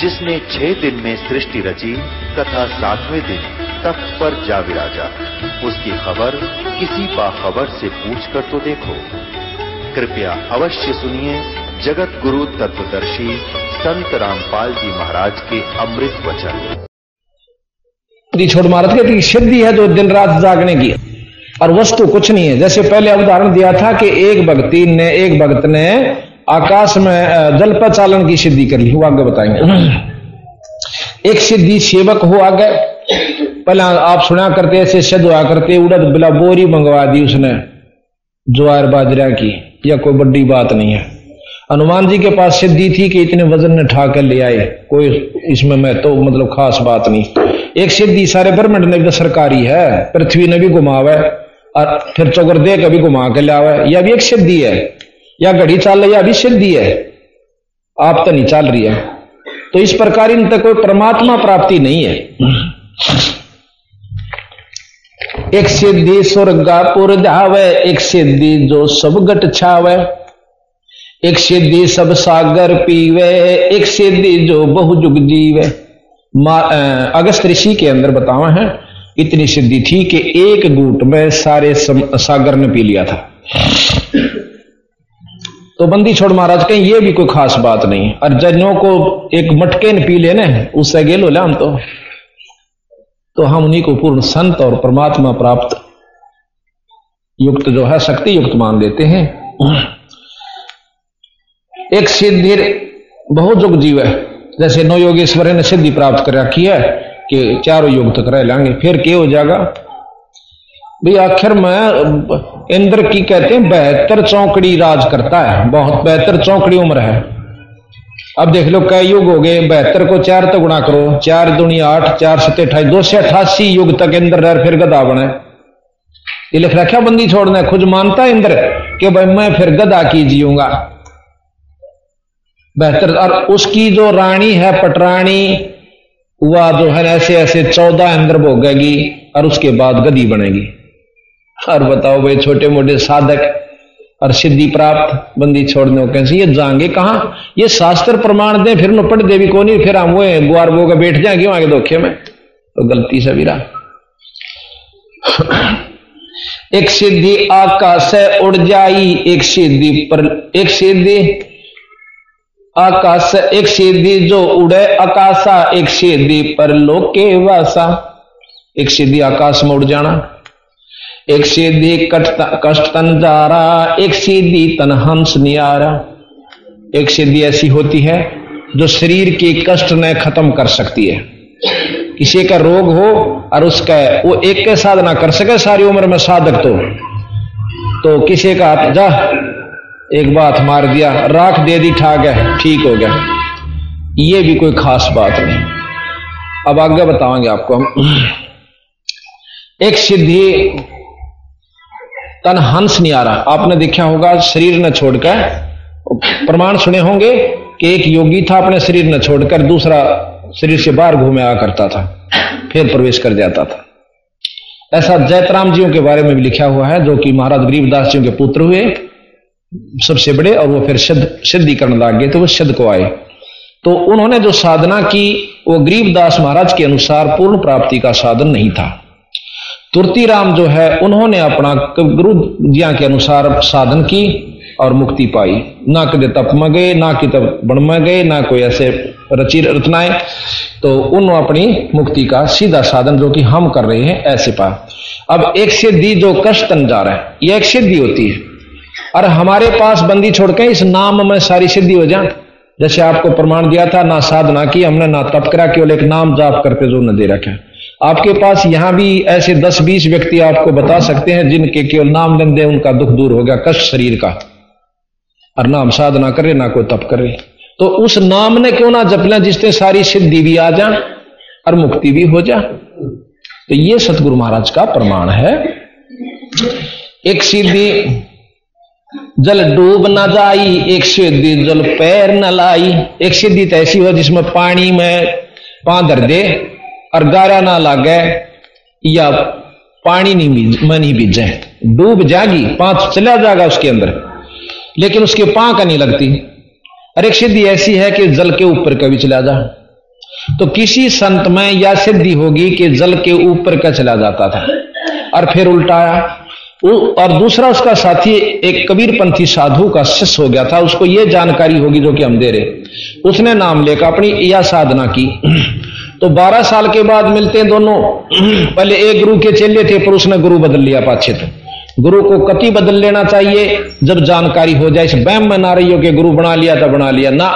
जिसने छह दिन में सृष्टि रची तथा सातवें दिन तख्त पर जा विराजा। उसकी खबर किसी बाखबर से पूछ कर तो देखो। कृपया अवश्य सुनिए, जगत गुरु तत्वदर्शी संत रामपाल जी महाराज के अमृत वचन। छोड़ मारत के सिद्धि है जो दिन रात जागने की और वस्तु कुछ नहीं है। जैसे पहले उदाहरण दिया था कि एक भक्ति ने एक भक्त ने आकाश में जल प्रचालन की सिद्धि कर ली वो आगे बताएँगे। एक सिद्धि सेवक हो आगे, पहले आप सुना करते, ऐसे सिद्ध हुआ करते, उड़द बिला बोरी मंगवा दी उसने, ज्वार बाजरा की, या कोई बड़ी बात नहीं है। हनुमान जी के पास सिद्धि थी कि इतने वज़न ने ठा कर ले आए, कोई इसमें मैं तो मतलब खास बात नहीं। एक सिद्धि सारे ब्रह्मंड ने भी सरकारी है, पृथ्वी ने भी घुमावे, और फिर चौकर दे कभी घुमा के लिया यह भी एक सिद्धि है। या घड़ी चाल रही है अभी सिद्धि है आप तो नहीं चाल रही है। तो इस प्रकार इन तक कोई परमात्मा प्राप्ति नहीं है। एक सिद्धि स्वर्गापुर धावे, एक सिद्धि जो सब गट छावे। एक सिद्धि सब सागर पीवे, एक सिद्धि जो बहुजुग जीवे। अगस्त ऋषि के अंदर बतावा है, इतनी सिद्धि थी कि एक गुट में सारे सागर ने पी लिया था। तो बंदी छोड़ महाराज, कहें ये भी कोई खास बात नहीं और जजों को एक मटके ने पी लेने, उससे गेल हो हम तो। तो हम उन्हीं को पूर्ण संत और परमात्मा प्राप्त युक्त जो है शक्ति युक्त मान लेते हैं। एक सिद्धि बहुत जुग जीव है। जैसे नौ योगेश्वर ने सिद्धि प्राप्त कर रखी है कि चारों युग तक रह लेंगे, फिर क्या हो जाएगा भाई आखिर में इंद्र की कहते हैं, बेहतर चौकड़ी राज करता है। बहुत बेहतर चौकड़ी उम्र है। अब देख लो, कई युग हो गए, बेहतर को चार तो गुणा करो। चार दुनिया आठ, चार सत्य अठाई दो सौ अठासी युग तक इंद्र रह फिर गदा बने। ये लिख रखा, बंदी छोड़ना खुद मानता है इंद्र कि भाई मैं फिर गदा की जीऊँगा। बेहतर, और उसकी जो रानी है, पटरानी, वह जो है ऐसे ऐसे चौदह इंद्र भोगेगी और उसके बाद गदी बनेगी। और बताओ भाई छोटे मोटे साधक और सिद्धि प्राप्त, बंदी छोड़ने कैसे? ये जाएँगे कहा? ये शास्त्र प्रमाण दे, फिर न पढ़ देवी को नहीं, फिर हम वो गुआर बो का बैठ जाएँगे वहाँ के धोखे में? तो गलती से भी एक सिद्धि आकाश से उड़ जाई, एक सिद्धि पर, एक सिद्धि आकाश, एक सिद्धि जो उड़े आकाशा, एक सिद्धि पर लोके वासा, एक सिद्धि आकाश में उड़ जाना। एक सीधी कष्ट तन जा रहा एक सीधी तन हंस नियारा। एक सीधी ऐसी होती है जो शरीर के कष्ट ने खत्म कर सकती है। किसी का रोग हो और उसका वो एक के साधना कर सके, सारी उम्र में साधक तो। तो किसी का जा, एक बात मार दिया, राख दे दी, ठा गया, ठीक हो गया। ये भी कोई खास बात नहीं। अब आगे बताएँगे आपको हम। एक सिद्धि तन हंस नहीं आ रहा। आपने देखा होगा, शरीर न छोड़कर। प्रमाण सुने होंगे कि एक योगी था, अपने शरीर न छोड़कर दूसरा शरीर से बाहर घूमे आ करता था, फिर प्रवेश कर जाता था। ऐसा जयतराम जियों के बारे में भी लिखा हुआ है, जो कि महाराज गरीबदास जी के पुत्र हुए, सबसे बड़े, और वो फिर सिद्ध सिद्धि करने लग गए तो वो सिद्ध को आए। तो उन्होंने जो साधना की, वो गरीबदास महाराज के अनुसार पूर्ण प्राप्ति का साधन नहीं था। तुर्तीराम जो है, उन्होंने अपना गुरु जिया के अनुसार साधन की और मुक्ति पाई। ना कदे तप में गए, ना कि तप बण में गए, ना कोई ऐसे रची रचनाएँ तो उन अपनी मुक्ति का सीधा साधन जो कि हम कर रहे हैं, ऐसे पा। अब एक सिद्धि जो कष्ट जा रहा है, यह एक सिद्धि होती है। और हमारे पास बंदी छोड़ के इस नाम में सारी सिद्धि हो जाए। जैसे आपको प्रमाण दिया था, ना साधना की हमने, ना तप करा केवल एक नाम जाप करके जो न दे रखा आपके पास यहाँ भी ऐसे दस बीस व्यक्ति आपको बता सकते हैं, जिनके केवल नाम लेंदे उनका दुख दूर हो गया, कष्ट शरीर का। और नाम साधना करे, ना कोई तप करे। तो उस नाम ने क्यों ना जप लें, जिससे सारी सिद्धि भी आ जा और मुक्ति भी हो जा तो ये सतगुरु महाराज का प्रमाण है। एक सीधी जल डूब न जाई, एक सीधी जल पैर न लाई। एक सीधी तो ऐसी हो जिसमें पानी में पा धर दे और गारा ना लागे या पानी नहीं में नहीं बीजे डूब जाएगी पाँच चला जाएगा उसके अंदर लेकिन उसके पा का नहीं लगती और एक सिद्धि ऐसी है कि जल के ऊपर कभी चला जा तो किसी संत में यह सिद्धि होगी कि जल के ऊपर का चला जाता था और फिर उल्टाया और दूसरा उसका साथी एक कबीरपंथी साधु का शिष्य हो गया था उसको यह जानकारी होगी जो कि हम दे रहे उसने नाम लेकर अपनी यह साधना की तो 12 साल के बाद मिलते हैं दोनों। पहले एक गुरु के चेले थे पर उसने गुरु बदल लिया पाछे तो। गुरु को कति बदल लेना चाहिए जब जानकारी हो जाए इस बैम में ना रही हो कि गुरु बना लिया तो बना लिया। ना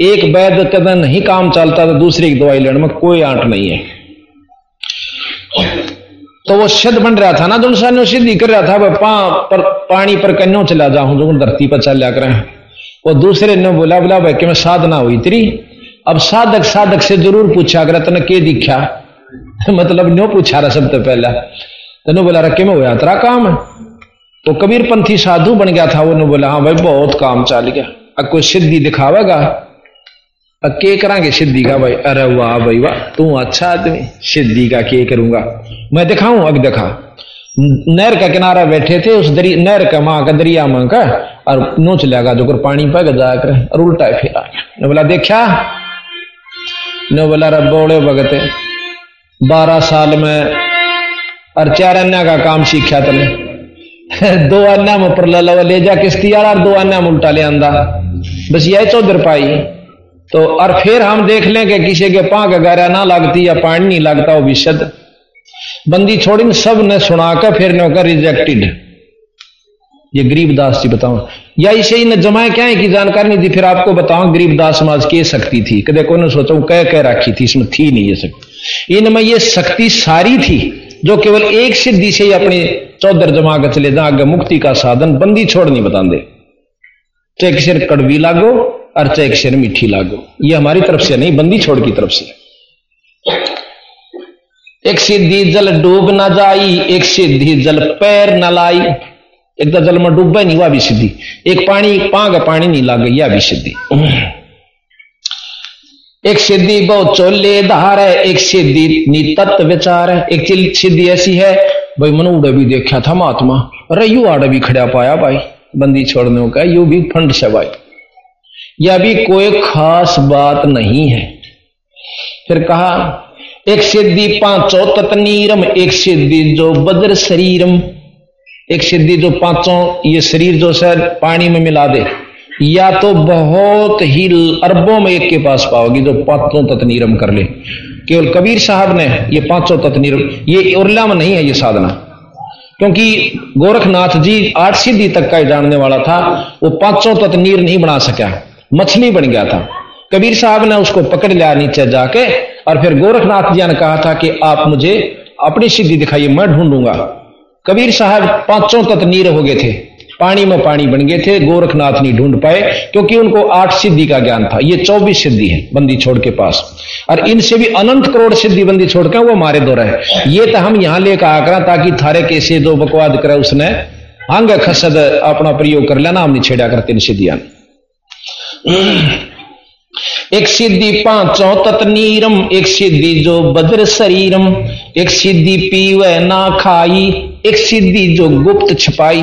एक वैद कदम नहीं काम चलता तो दूसरी की दवाई लेने में कोई आंट नहीं है। तो वो सिद्ध बन रहा था ना जो इंसान सिद्ध कर रहा था वह पा, पर पानी पर कन्यो चला जाऊँ जो धरती पर चल कर। वो दूसरे ने बोला बोला भाई कि मैं साधना हुई तेरी? अब साधक साधक से ज़रूर पूछा, अगर तने के दिखा? मतलब न्यो पूछा रहा सबसे पहला। तेने बोला रखे में हुआ? तेरा काम है? तो कबीर पंथी साधु बन गया था, वो बोला हाँ भाई, बहुत काम चल गया। अब कोई सिद्धि दिखावेगा? अब के करांगे सिद्धि का भाई? अरे, वाह भाई, वाह, तू अच्छा आदमी, सिद्धि का के करूँगा? मैं दिखाऊँ? अब दिखा। नहर का किनारा बैठे थे, उस दरी नहर का माँ का दरिया माँ का, और नोच लगा जो पानी पग जाकर और उल्टा फिर बोला, देखा? ने बोला रे बोले भगत। बारह साल में और चार अन्ना का काम सीखा तले दो अन्य में ऊपर ले जा किश्ती और दो अन्ना में उल्टा ले आंदा। बस यही चौधर पाई। तो और फिर हम देख लें कि किसी के पांक गारा ना लगती या पानी नहीं लगता, वो विशद बंदी छोड़ी सबने सुनाकर फिर ने रिजेक्टेड ये गरीबदास जी बताऊँ। या इसे इन जमाए क्या है कि जानकारी नहीं थी फिर आपको बताऊँ गरीबदास समाज की शक्ति थी। कदे को सोचा कह कह रखी थी, इसमें थी नहीं ये शक्ति। इनमें ये शक्ति सारी थी, जो केवल एक सिद्धि से ही अपनी चौधर जमा कर चले जा आगे मुक्ति का साधन, बंदी छोड़ नहीं बता दे चाहे किसी कड़वी लागो, और चाहे किसी मीठी लागो। ये हमारी तरफ़ से नहीं, बंदी छोड़ की तरफ़ से। एक सिद्धि जल डूब न जाई, एक सिद्धि जल पैर न लाई। एक जल में डूबे नहीं वह भी सिद्धि एक पानी एक पांग पानी नहीं लाग यह भी सिद्धि एक सिद्धि बहुत चोले धार है एक सिद्धि नितत्व विचार है एक सिद्धि ऐसी है भाई मनूड भी देखा था महात्मा अरे यू आड़ भी खड़ा पाया भाई बंदी छोड़ने का यू भी फंड से भाई यह भी कोई खास बात नहीं है फिर कहा एक सिद्धि पाँचों तत्नीरम एक सिद्धि जो बद्र शरीरम एक सिद्धि जो पाँचों, ये शरीर जो सर पानी में मिला दे। या तो बहुत ही अरबों में एक के पास पाओगी जो पाँचों तत्नीरम कर ले। केवल कबीर साहब ने ये पाँचों तत्नीरम ये उर्ला में नहीं है ये साधना। क्योंकि गोरखनाथ जी आठ सिद्धि तक का जानने वाला था, वो पाँचों तत्नीर नहीं बना सका, मछली बन गया था। कबीर साहब ने उसको पकड़ लिया नीचे जाके, और फिर गोरखनाथ जी ने कहा था कि आप मुझे अपनी सिद्धि दिखाइए, मैं ढूंढूँगा। कबीर साहब पाँचों तक नीर हो गए थे। पानी में पानी बन गए थे, गोरखनाथ नहीं ढूंढ पाए, क्योंकि उनको आठ सिद्धि का ज्ञान था। ये चौबीस सिद्धि है बंदी छोड़ के पास। और इनसे भी अनंत करोड़ सिद्धि बंदी छोड़ के वो हमारे दो रहे। ये तो हम यहाँ लेकर आकर ताकि थारे कैसे दो बकवाद करे उसने। अंग खसद, अपना प्रयोग कर लेना, हमने छेड़ा करते इन सिद्धियाँ। एक सिद्धि पाँचों तत्नीरम एक सिद्धि जो बद्र शरीरम, एक सिद्धि पीव ना खाई। एक सिद्धि जो गुप्त छपाई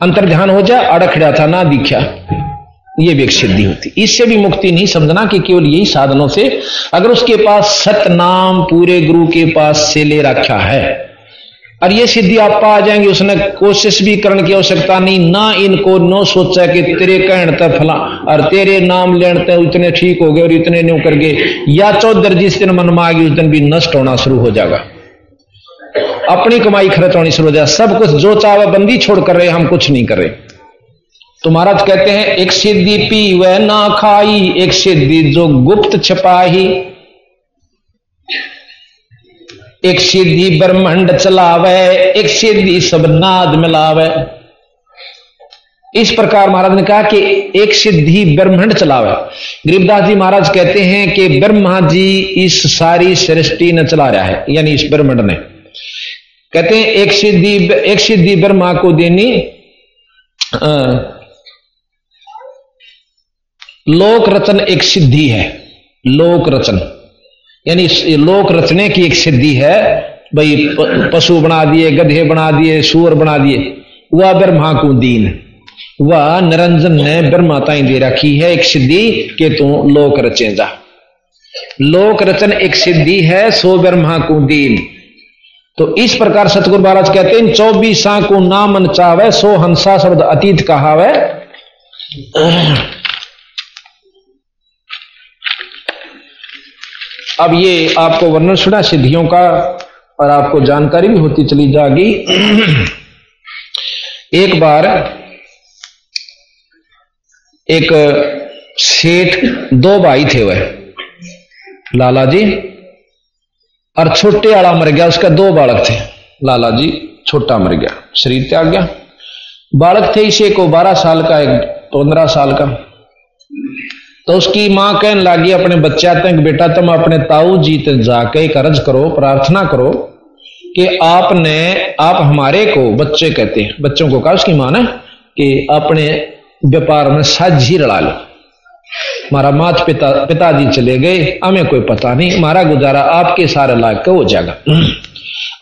अंतर ध्यान हो जाए अड़खड़ा था, ना दिखा। ये भी एक सिद्धि होती। इससे भी मुक्ति नहीं समझना कि केवल यही साधनों से, अगर उसके पास सत नाम पूरे गुरु के पास से ले रखा है, और ये सिद्धि आप पा जाएँगे, उसने कोशिश भी करने की आवश्यकता नहीं, ना इनको, नो सोचा कि तेरे कहण तक फला, और तेरे नाम लेने तक इतने ठीक हो गए और इतने न्यू कर गए। या चौधर जिस दिन मन मांगी, उस दिन भी नष्ट होना शुरू हो जाएगा। अपनी कमाई खर्च होनी शुरू हो जाए सब कुछ जो चाहे बंदी छोड़ कर रहे, हम कुछ नहीं कर रहे। तो महाराज कहते हैं, एक सिद्धि पी वह ना खाई, एक सिद्धि जो गुप्त छपाही। एक सिद्धि ब्रह्मंड चलावे, एक सिद्धि सब नाद मिलावे। इस प्रकार महाराज ने कहा कि एक सिद्धि ब्रह्मंड चलावे। गरीबदास जी महाराज कहते हैं कि ब्रह्मा जी इस सारी सृष्टि ने चला रहा है, यानी इस ब्रह्मंड ने। कहते हैं, एक सिद्धि एक सिद्धि ब्रह्मा को देनी लोक रचन एक सिद्धि है, लोक रचन। यानी लोक रचने की एक सिद्धि है, भाई पशु बना दिए, गधे बना दिए, सुअर बना दिए, वह ब्रह्मा को दीन। वह निरंजन ने ब्रह्मा ताई दे रखी है एक सिद्धि के तू लोक रचे जा लोक रचन एक सिद्धि है, सो ब्रह्मा को दीन। तो इस प्रकार सतगुरु महाराज कहते हैं, चौबीसा को नामन चावे, सो हंसा शब्द अतीत कहावे। अब ये आपको वर्णन सुना, सिद्धियों का, और आपको जानकारी भी होती चली जाएगी। एक बार, एक सेठ, दो भाई थे वह। लाला जी और छोटे वाला मर गया, उसका दो बालक थे। लाला जी, छोटा मर गया, शरीर त्याग गया। बालक थे इसे को बारह साल का, एक पंद्रह साल का। तो उसकी माँ कहने लगी, अपने बच्चा तक बेटा, तुम अपने ताऊ जी तक जाके एक अर्ज़ करो, प्रार्थना करो कि आपने, आप हमारे को बच्चे कहते हैं, बच्चों को कहा उसकी माँ ने, कि अपने व्यापार में साझी रड़ा लो। हमारा मात पिता, पिताजी चले गए। हमें कोई पता नहीं। हमारा गुजारा आपके सारे लायक का हो जाएगा।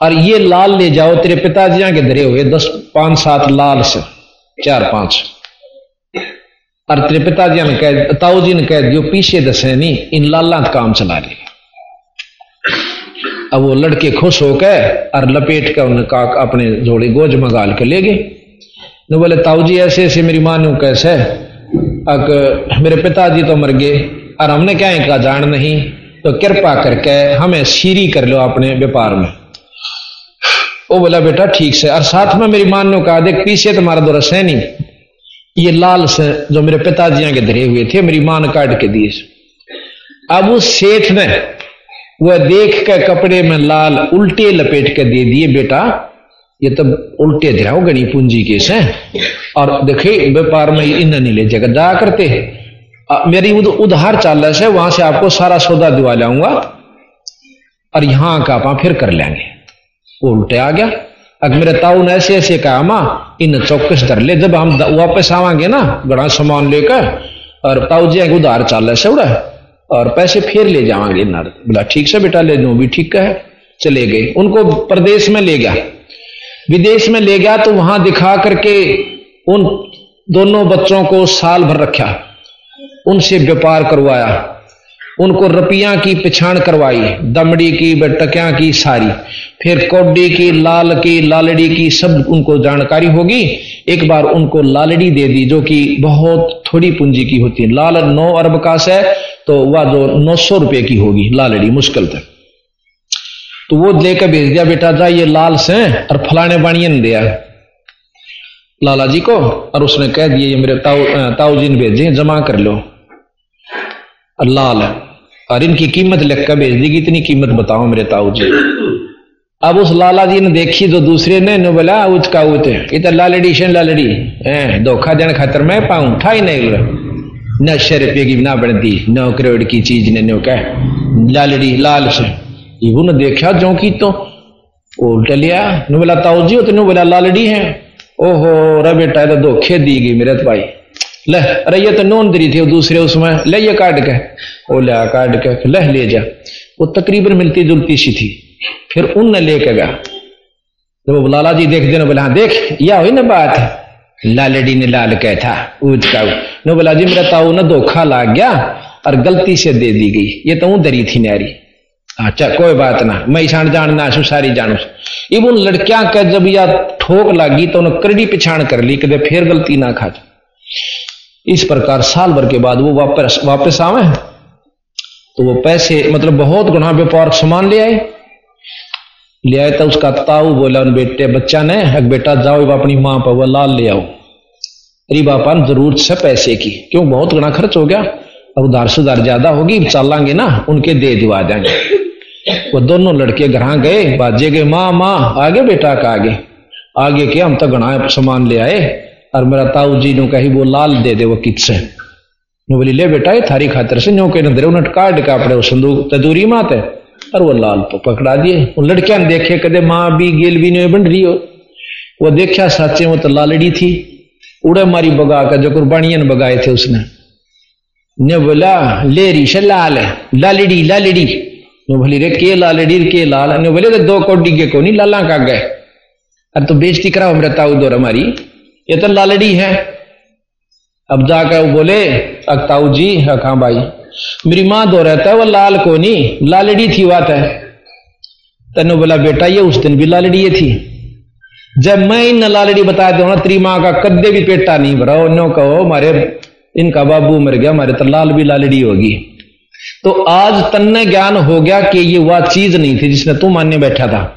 और ये लाल ले जाओ, तेरे पिताजी के धरे हुए दस, पाँच, सात लाल से, चार, पाँच। और तेरे पिताजी ने कह, ताऊ जी ने कह दियो, पीछे दसे नहीं, इन लाला काम चला रहे। अब वो लड़के खुश होकर और लपेट कर उन्हें का अपने जोड़े गोज मंगाल के ले गए। बोले, ताऊ जी ऐसे ऐसे मेरी माँ ने कैसे अक मेरे पिताजी तो मर गए, और हमने क्या कहा जान नहीं तो कृपा करके हमें सीरी कर लो अपने व्यापार में। वो बोला, बेटा, ठीक से, और साथ में मेरी माँ ने कहा, देख, पीछे तुम्हारा दो रस नहीं ये लाल से जो मेरे पिताजी के धरे हुए थे, मेरी माँ ने काट के दिए। अब उस सेठ ने वह देख के कपड़े में लाल उल्टे लपेट के दे दिए, बेटा, ये तो उल्टे धराओ गणी पूंजी के से। और देखे व्यापार में इन नहीं ले जाकर जा करते मेरी उद, उधार चाल से वहाँ से आपको सारा सौदा दिवा लाऊँगा। और यहाँ का आप फिर कर लेंगे। वो उल्टे आ गया। अगर मेरे ताऊ ने ऐसे ऐसे कहा माँ इन चौकस धर ले जब हम वापस आवांगे ना बड़ा सामान लेकर और ताऊ जी उधार चाल से उड़ा और पैसे फिर ले जावांगे नार। बोला ठीक से बेटा ले दू भी ठीक है। चले गए। उनको प्रदेश में ले गया। विदेश में ले गया तो वहाँ दिखा करके उन दोनों बच्चों को साल भर रखा, उनसे व्यापार करवाया, उनको रपिया की पिछाण करवाई, दमड़ी की बटकिया की सारी, फिर कौडी की, लाल की, लालड़ी की सब उनको जानकारी होगी। एक बार उनको लालड़ी दे दी, जो कि बहुत थोड़ी पूंजी की होती है। लाल नौ अरब का है तो वह जो नौ सौ रुपए की होगी, लालड़ी मुश्किल तक तो वो लेकर भेज दिया, बेटा जा, ये लाल से और फलाने बाणिया ने दिया लाला जी को और उसने कह दिया, ये मेरे ताऊ ताऊ जी ने भेजे जमा कर लो। लाल, और इनकी कीमत लिख कर भेज देगी, इतनी कीमत बताओ मेरे ताऊ जी अब उस लाला जी ने देखी, जो दूसरे ने, नो बोला उसका उत इधर लालड़ी से लालड़ी, है, धोखा देने खातर मैं पाऊँ था ही नहीं न छह रुपये की ना बनती, नौ करोड़ की चीज़ ने, नो कह, लालड़ी, लाल से इबू ने देखा, जो की तो उल्ट लिया। नु बोला ताऊ जी तेन बोला, लालड़ी है। ओहो, रे बेटा तो धोखे दी गई मेरे भाई। ले, अरे ये तो नोन दरी थी दूसरे उसमें। ले ये काट के। ओ लिया काट के। लह ले जा। वो तकरीबन मिलती जुलती सी थी। फिर उन लेके गया। तो वो लाला जी देख देना बोला हाँ देख, या हुई ना बात? लालड़ी ने लाल कह था ऊज का नो बोला, जी, मेरा ताऊ ना धोखा लाग गया और गलती से दे दी गई। ये तो दरी थी नारी अच्छा कोई बात ना। मैं ईशान जानना सु सारी जानू इब उन लड़कियाँ का जब या ठोक लगी तो उन्हें करड़ी पिछाण कर ली, कदे फिर गलती ना खा इस प्रकार साल भर के बाद वो वापस वापस आवे। तो वो पैसे मतलब बहुत गुना व्यापार सामान ले आए। ले आए तो उसका ताऊ बोला, उन बेटे, बच्चा ने एक बेटा, जाओ अपनी माँ पर वो लाल ले आओ। अरे बापा ज़रूरत से पैसे की। क्यों? बहुत गुना खर्च हो गया। अब उधार सुधार ज़्यादा होगी, चलांगे ना, उनके दे दिवा देंगे। वो दोनों लड़के घर गए, बाजे गए माँ माँ, आगे बेटा का आगे। आगे के हम तो घना सामान ले आए। और मेरा ताऊ जी ने कही, वो लाल दे दे, वो कित से बोली, ले बेटा, ये थारी खातर से न्यो के नजरे उन्हें काट के अपने संदूक तदूरी मात है। और वो लाल तो पकड़ा दिए। वो लड़किया ने देखे, कदे माँ भी, गेल भी नहीं बन रही हो वो देखा, साचे वो तो लालड़ी थी। उड़े मारी बगा कर जो कुर्बानियन बगाए थे उसने। ने बोला, ले री से लाल लालड़ी लालड़ी। ने बोली रे के लालड़ी के लाल ने बोले तो दो कोडी के नहीं लाला का गए। अरे तो बेजती करा हम रहता उधर हमारी ये तो लालड़ी है। अब जाकर वो बोले अक्ताऊ जी हाँ भाई, मेरी माँ दो रहता है, वो लाल को नहीं लालड़ी थी बात है। तेन बोला, बेटा, ये उस दिन भी लालड़ी ये थी। जब मैं इन लालड़ी बता दू ना, तेरी माँ का कद्दे भी पेटा नहीं भरा। नो कहो, मारे, इनका बाबू मर गया, मारे तो लाल भी लालड़ी होगी। तो आज तन्ने ज्ञान हो गया कि ये वह चीज़ नहीं थी जिसने तू मान्य बैठा था।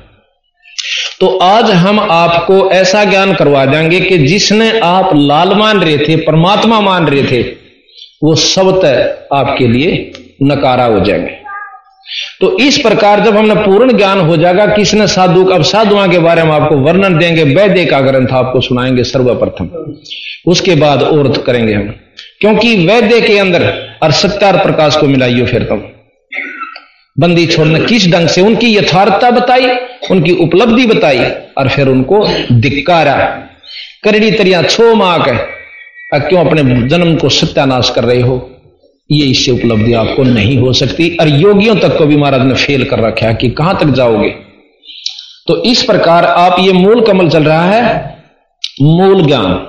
तो आज हम आपको ऐसा ज्ञान करवा देंगे कि जिसने आप लाल मान रहे थे, परमात्मा मान रहे थे, वो सब तय आपके लिए नकारा हो जाएँगे। तो इस प्रकार जब हमने पूर्ण ज्ञान हो जाएगा, किसने साधु, अब साधुआ के बारे में आपको वर्णन देंगे वैद्य का ग्रंथ आपको सुनाएँगे सर्वप्रथम। उसके बाद और करेंगे हम। क्योंकि वैद्य के अंदर और सत्यार प्रकाश को मिलाइयो फिर तुम बंदी छोड़ने किस ढंग से? उनकी यथार्थता बताई, उनकी उपलब्धि बताई, और फिर उनको धिक्कारा। करड़ी तरिया छो माक है क्यों अपने जन्म को सत्यानाश कर रहे हो? ये इससे उपलब्धि आपको नहीं हो सकती। और योगियों तक को भी महाराज ने फेल कर रखा है कि कहाँ तक जाओगे? तो इस प्रकार आप ये मूल कमल चल रहा है, मूल ज्ञान।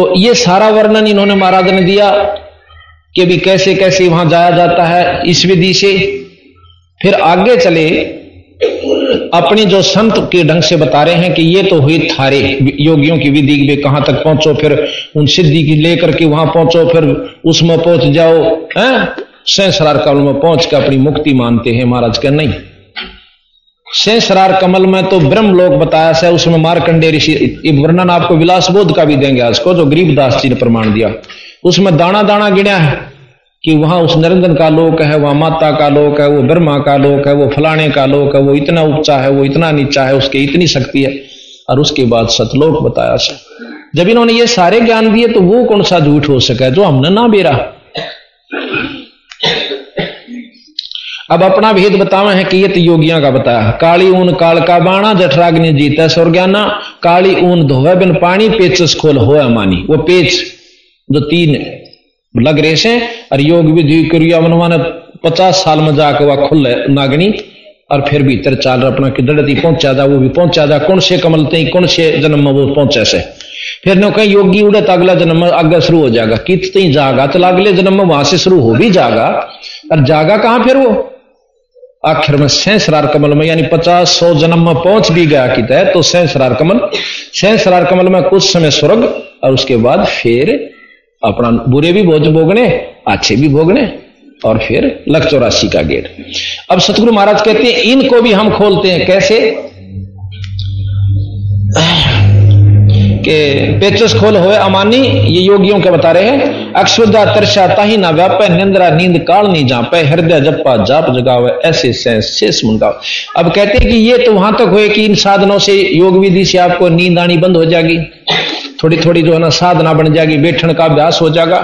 तो ये सारा वर्णन इन्होंने महाराज ने दिया कि भी कैसे कैसे वहाँ जाया जाता है इस विधि से। फिर आगे चले, अपने जो संत के ढंग से बता रहे हैं कि ये तो हुई थारे, योगियों की विधि वे कहाँ तक पहुंचो, फिर उन सिद्धि की लेकर के वहाँ पहुंचो, फिर उसमें पहुँच जाओ, है? सहसरार कमल में पहुँच के अपनी मुक्ति मानते हैं महाराज के नहीं। सहसरार कमल में तो ब्रह्म लोक बताया है उसमें मारकंडे ऋषि वर्णन आपको विलास बोध का भी देंगे आज को, जो गरीबदास जी ने प्रमाण दिया। उसमें दाना दाना गिना है कि वहाँ उस निरंजन का लोक है, वहाँ माता का लोक है, वो ब्रह्मा का लोक है, वो फलाने का लोक है, वो इतना ऊँचा है, वो इतना नीचा है, उसके इतनी शक्ति है, और उसके बाद सतलोक बताया से। जब इन्होंने ये सारे ज्ञान दिए तो वो कौन सा झूठ हो सका जो हमने ना बेरा? अब अपना भेद बतावे है कि योगियाँ का बताया काली ऊन, काल का बाणा, जठराग्नि जीता स्वर्गाना काली ऊन धोवे बिन पानी पेचस खोल हो मानी वो पेच जो तीन लग रहे से, और योग विधि क्रिया मनवाने पचास साल में जाकर वह खुल नागनी, और फिर भीतर चाल अपना किधर पहुँचा जा, वो भी पहुँचा जा। कौन से कमल ते, कौन से जन्म में वो पहुँचे से? फिर न कहीं, योगी तो अगला जन्म आगे शुरू हो जाएगा। कित जागा तो अगले जन्म में वहाँ से शुरू हो भी जागा। और जागा कहाँ फिर वो? आखिर में सहसरार कमल में, यानी पचास सौ जन्म में पहुँच भी गया कि तय तो सहसरार कमल सहसरार कमल में कुछ समय स्वर्ग और उसके बाद फिर अपना बुरे भी भोज भोगने, अच्छे भी भोगने, और फिर लख चौरासी का गेट। अब सतगुरु महाराज कहते हैं, इनको भी हम खोलते हैं। कैसे? के पेचस खोल हुए अमानी, ये योगियों के बता रहे हैं अक्षुदा तरशा ताही ना व्याप, निंद्रा नींद काल नहीं जा पे हृदय जप्पा जाप जगावे, ऐसे शेष मुंगाव अब कहते हैं कि ये तो वहाँ तक हुए कि इन साधनों से योग विधि से आपको नींद आनी बंद हो जाएगी। थोड़ी थोड़ी जो है ना साधना बन जाएगी बैठने का अभ्यास हो जाएगा।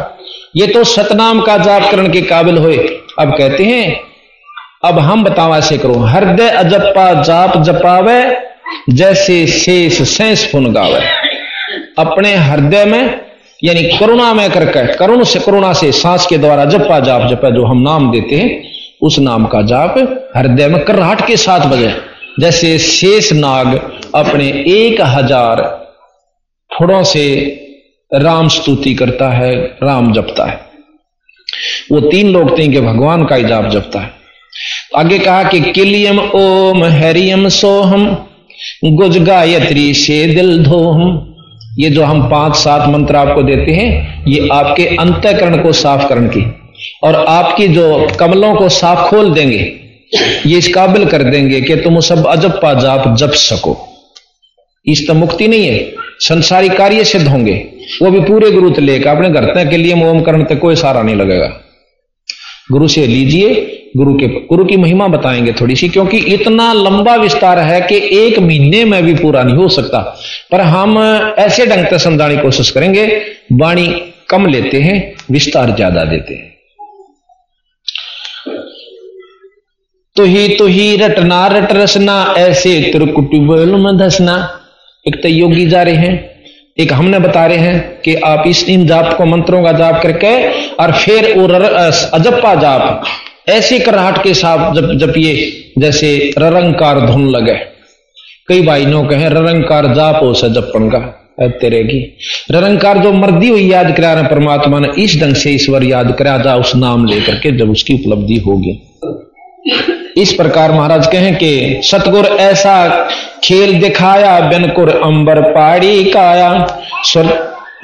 ये तो सतनाम का जाप करने के काबिल हुए। अब कहते हैं, अब हम बताओ ऐसे करो, हृदय अजप्पा जाप जपावे, जैसे शेष शेष फुन गावे अपने हृदय में यानी करुणा में करके, करुण से, करुणा से सांस के द्वारा जपा जाप, जपा जो हम नाम देते हैं, उस नाम का जाप हृदय में करहाट के साथ बजे। जैसे शेष नाग अपने एक हज़ार थोड़ों से राम स्तुति करता है, राम जपता है। वो तीन लोग थे कि भगवान का ही जाप जपता है। आगे कहा कि किलियम ओम हरियम सोहम गुज गायत्री से दिल धोहम। ये जो हम पाँच, सात मंत्र आपको देते हैं, ये आपके अंतकरण को साफ़ करने की। और आपकी जो कमलों को साफ़ खोल देंगे, ये इस काबिल कर देंगे कि तुम सब अजब जाप जप सको। इस तो मुक्ति नहीं है, संसारी कार्य सिद्ध होंगे। वो भी पूरे गुरु से लेकर अपने घर के लिए मोम करने तक कोई सारा नहीं लगेगा। गुरु से लीजिए गुरु के, गुरु की महिमा बताएँगे थोड़ी सी, क्योंकि इतना लंबा विस्तार है कि एक महीने में भी पूरा नहीं हो सकता। पर हम ऐसे ढंग से समझाने की कोशिश करेंगे, वाणी कम लेते हैं, विस्तार ज़्यादा देते हैं। तो ही तो ही रटना, रट रसना, ऐसे त्रिकुटी में धसना। एक तो योगी जा रहे हैं, एक हमने बता रहे हैं कि आप इस इन जाप को मंत्रों का जाप करके और फिर अजप्पा जाप ऐसी कराहट के साथ जब जपिए जैसे ररंकार धुन लगे। कई नो कहे, ररंकार जाप हो स जपन का तेरे की। ररंकार जो मर्दी हुई याद करा रहे परमात्मा ने इस ढंग से ईश्वर याद करा, जा उस नाम लेकर के जब उसकी उपलब्धि होगी। इस प्रकार महाराज कहें कि, सतगुर ऐसा खेल दिखाया बिनकुर अंबर पाड़ी काया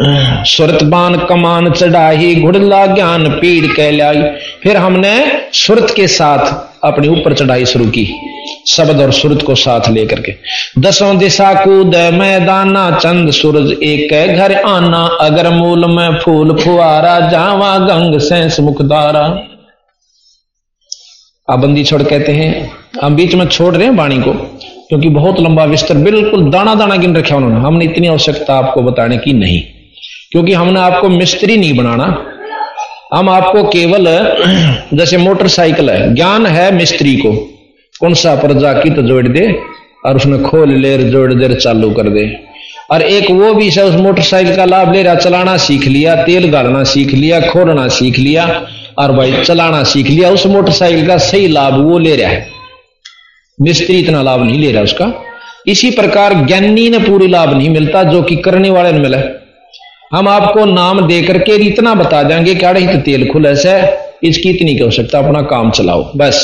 बान कमान चढ़ाई, घुड़ला ज्ञान पीड़ कहलाई। फिर हमने सुरत के साथ अपने ऊपर चढ़ाई शुरू की, शब्द और सुरत को साथ लेकर के। दसों दिशा कूद मैदाना, चंद सूरज एक घर आना, अगर मूल में फूल फुआरा जावा गंग सेंस मुखदारा आबंदी छोड़ कहते हैं, हम बीच में छोड़ रहे हैं वाणी को, क्योंकि बहुत लंबा विस्तर, बिल्कुल दाना दाना गिन रखा उन्होंने। हमने इतनी आवश्यकता आपको बताने की नहीं। क्योंकि हमने आपको मिस्त्री नहीं बनाना। हम आपको केवल, जैसे मोटरसाइकिल है, ज्ञान है मिस्त्री को। कौन सा प्रजा की तो जोड़ दे, और उसमें खोल ले जोड़ दे चालू कर दे। और एक वो भी है उस मोटरसाइकिल का लाभ ले रहा, चलाना सीख लिया, तेल गालना सीख लिया, खोलना सीख लिया, और भाई चलाना सीख लिया, उस मोटरसाइकिल का सही लाभ वो ले रहा है। मिस्त्री इतना लाभ नहीं ले रहा उसका। इसी प्रकार ज्ञानी ने पूरी लाभ नहीं मिलता, जो कि करने वाले ने मिला हम आपको नाम दे करके इतना बता देंगे कि अड़े तो तेल खुले से इसकी इतनी हो सकता अपना काम चलाओ। बस।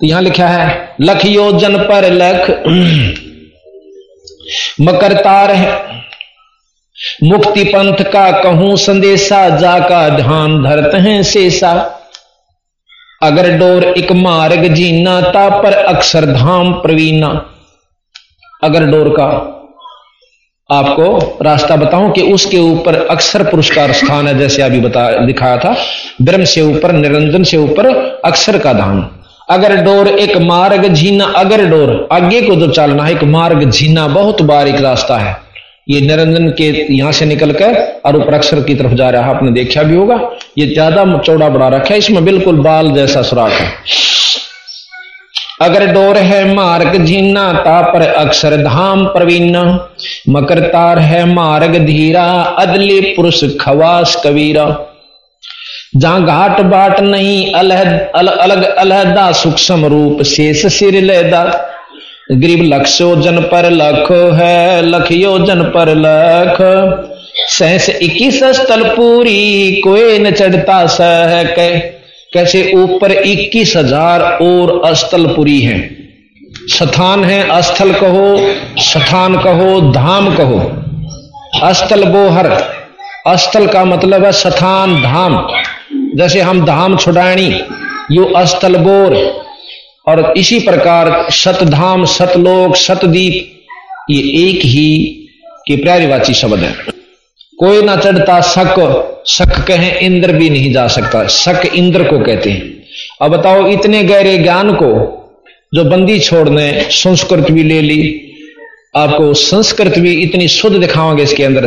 तो यहाँ लिखा है लख योजन पर लख, मकरतार है। मुक्ति पंथ का कहूँ संदेशा, जाका ध्यान धरत हैं शेषा। अगर डोर एक मार्ग जीना, ता पर अक्षर धाम प्रवीणा। अगर डोर का आपको रास्ता बताऊँ कि उसके ऊपर अक्षर पुरस्कार स्थान है, जैसे अभी बता, दिखाया था। ब्रह्म से ऊपर, निरंजन से ऊपर अक्षर का धाम। अगर डोर एक मार्ग झीना अगर डोर आगे को जो चलना है, एक मार्ग झीना बहुत बारीक रास्ता है। ये निरंजन के यहाँ से निकलकर और ऊपर अक्षर की तरफ़ जा रहा है, आपने देखा भी होगा। ये ज़्यादा चौड़ा बड़ा रखा है, इसमें बिल्कुल बाल जैसा सुराख है। अगर डोर है मार्ग जीना ता पर अक्षर धाम प्रवीण। मकर तार है मार्ग धीरा, अदली पुरुष खवास कबीरा जहाँ घाट बाट नहीं अलग अलग, अलहदा सूक्ष्म रूप शेष सिर लेदा गरीब लक्ष योजन पर लख है लख योजन पर लख। सहस इक्कीस स्थल पूरी, कोई न चढ़ता सह कह कैसे ऊपर इक्कीस हज़ार और अस्थलपुरी है। स्थान है अस्थल कहो, स्थान कहो, धाम कहो। अस्थल बोहर अस्थल का मतलब है स्थान, धाम। जैसे हम धाम छुड़ाणी यो अस्थल बोर। और इसी प्रकार सतधाम, सतलोक, सतदीप, ये एक ही के प्यारिवाची शब्द है। कोई ना चढ़ता, शक शक कहें, इंद्र भी नहीं जा सकता। शक इंद्र को कहते हैं। अब बताओ, इतने गहरे ज्ञान को जो बंदी छोड़ने संस्कृत भी ले ली, आपको संस्कृत भी इतनी शुद्ध दिखाओगे इसके अंदर,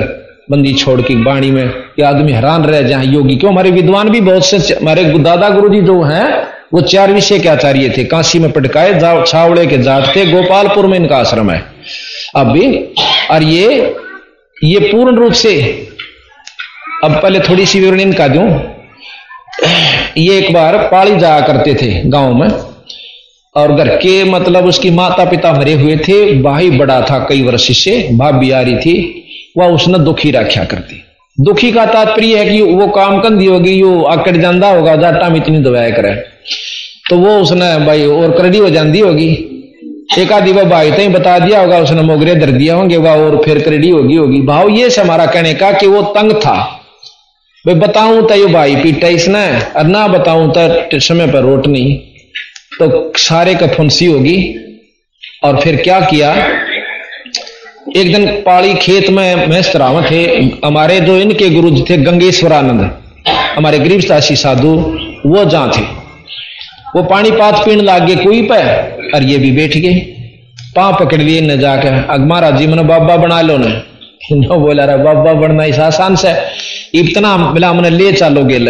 बंदी छोड़ की बाणी में। कि आदमी हैरान रह जाए, योगी, क्यों? हमारे विद्वान भी बहुत से, हमारे दादा गुरु जी जो हैं, वो चार विषय के आचार्य थे। काशी में पटकाए छावड़े के जाट थे गोपालपुर में इनका आश्रम है। अब भी, और ये ये पूर्ण रूप से, अब पहले थोड़ी सी विवरण इनका दूँ। ये एक बार पाली जाया करते थे गाँव में, और घर के मतलब उसकी माता पिता मरे हुए थे, भाई बड़ा था कई वर्ष से, भाभी आ रही थी, वह उसने दुखी रखा करती। दुखी का तात्पर्य है कि वो काम कंदी होगी, यो आकड़ जाता होगा, जाटा में इतनी दवाया करे। तो वो उसने भाई और करडी हो जाती होगी। एक आदि वह भाई तो ही बता दिया होगा, उसने मोगरे दर दिया होंगे वह और फिर करडी होगी होगी। भाव, ये से हमारा कहने का कि वो तंग था। भाई बताऊँ तो ये भाई पीटा इसने, और ना बताऊँ तो समय पर रोट नहीं तो सारे का फुंसी होगी, और फिर क्या किया? एक दिन पाड़ी खेत में मैस तराव थे। हमारे जो इनके गुरु थे, गंगेश्वरानंद, हमारे गरीबदासी साधु, वो जहाँ थे। वो पानी पात पीण लाग गए कोई पे? और ये भी बैठ गए। पाँव पकड़ लिए न जाकर। अगमारा जी मैंने बाबा बना लो ने। नो बोला रहा बाबा बनना इस आसान से। इतना मिला मैंने ले चालो गेल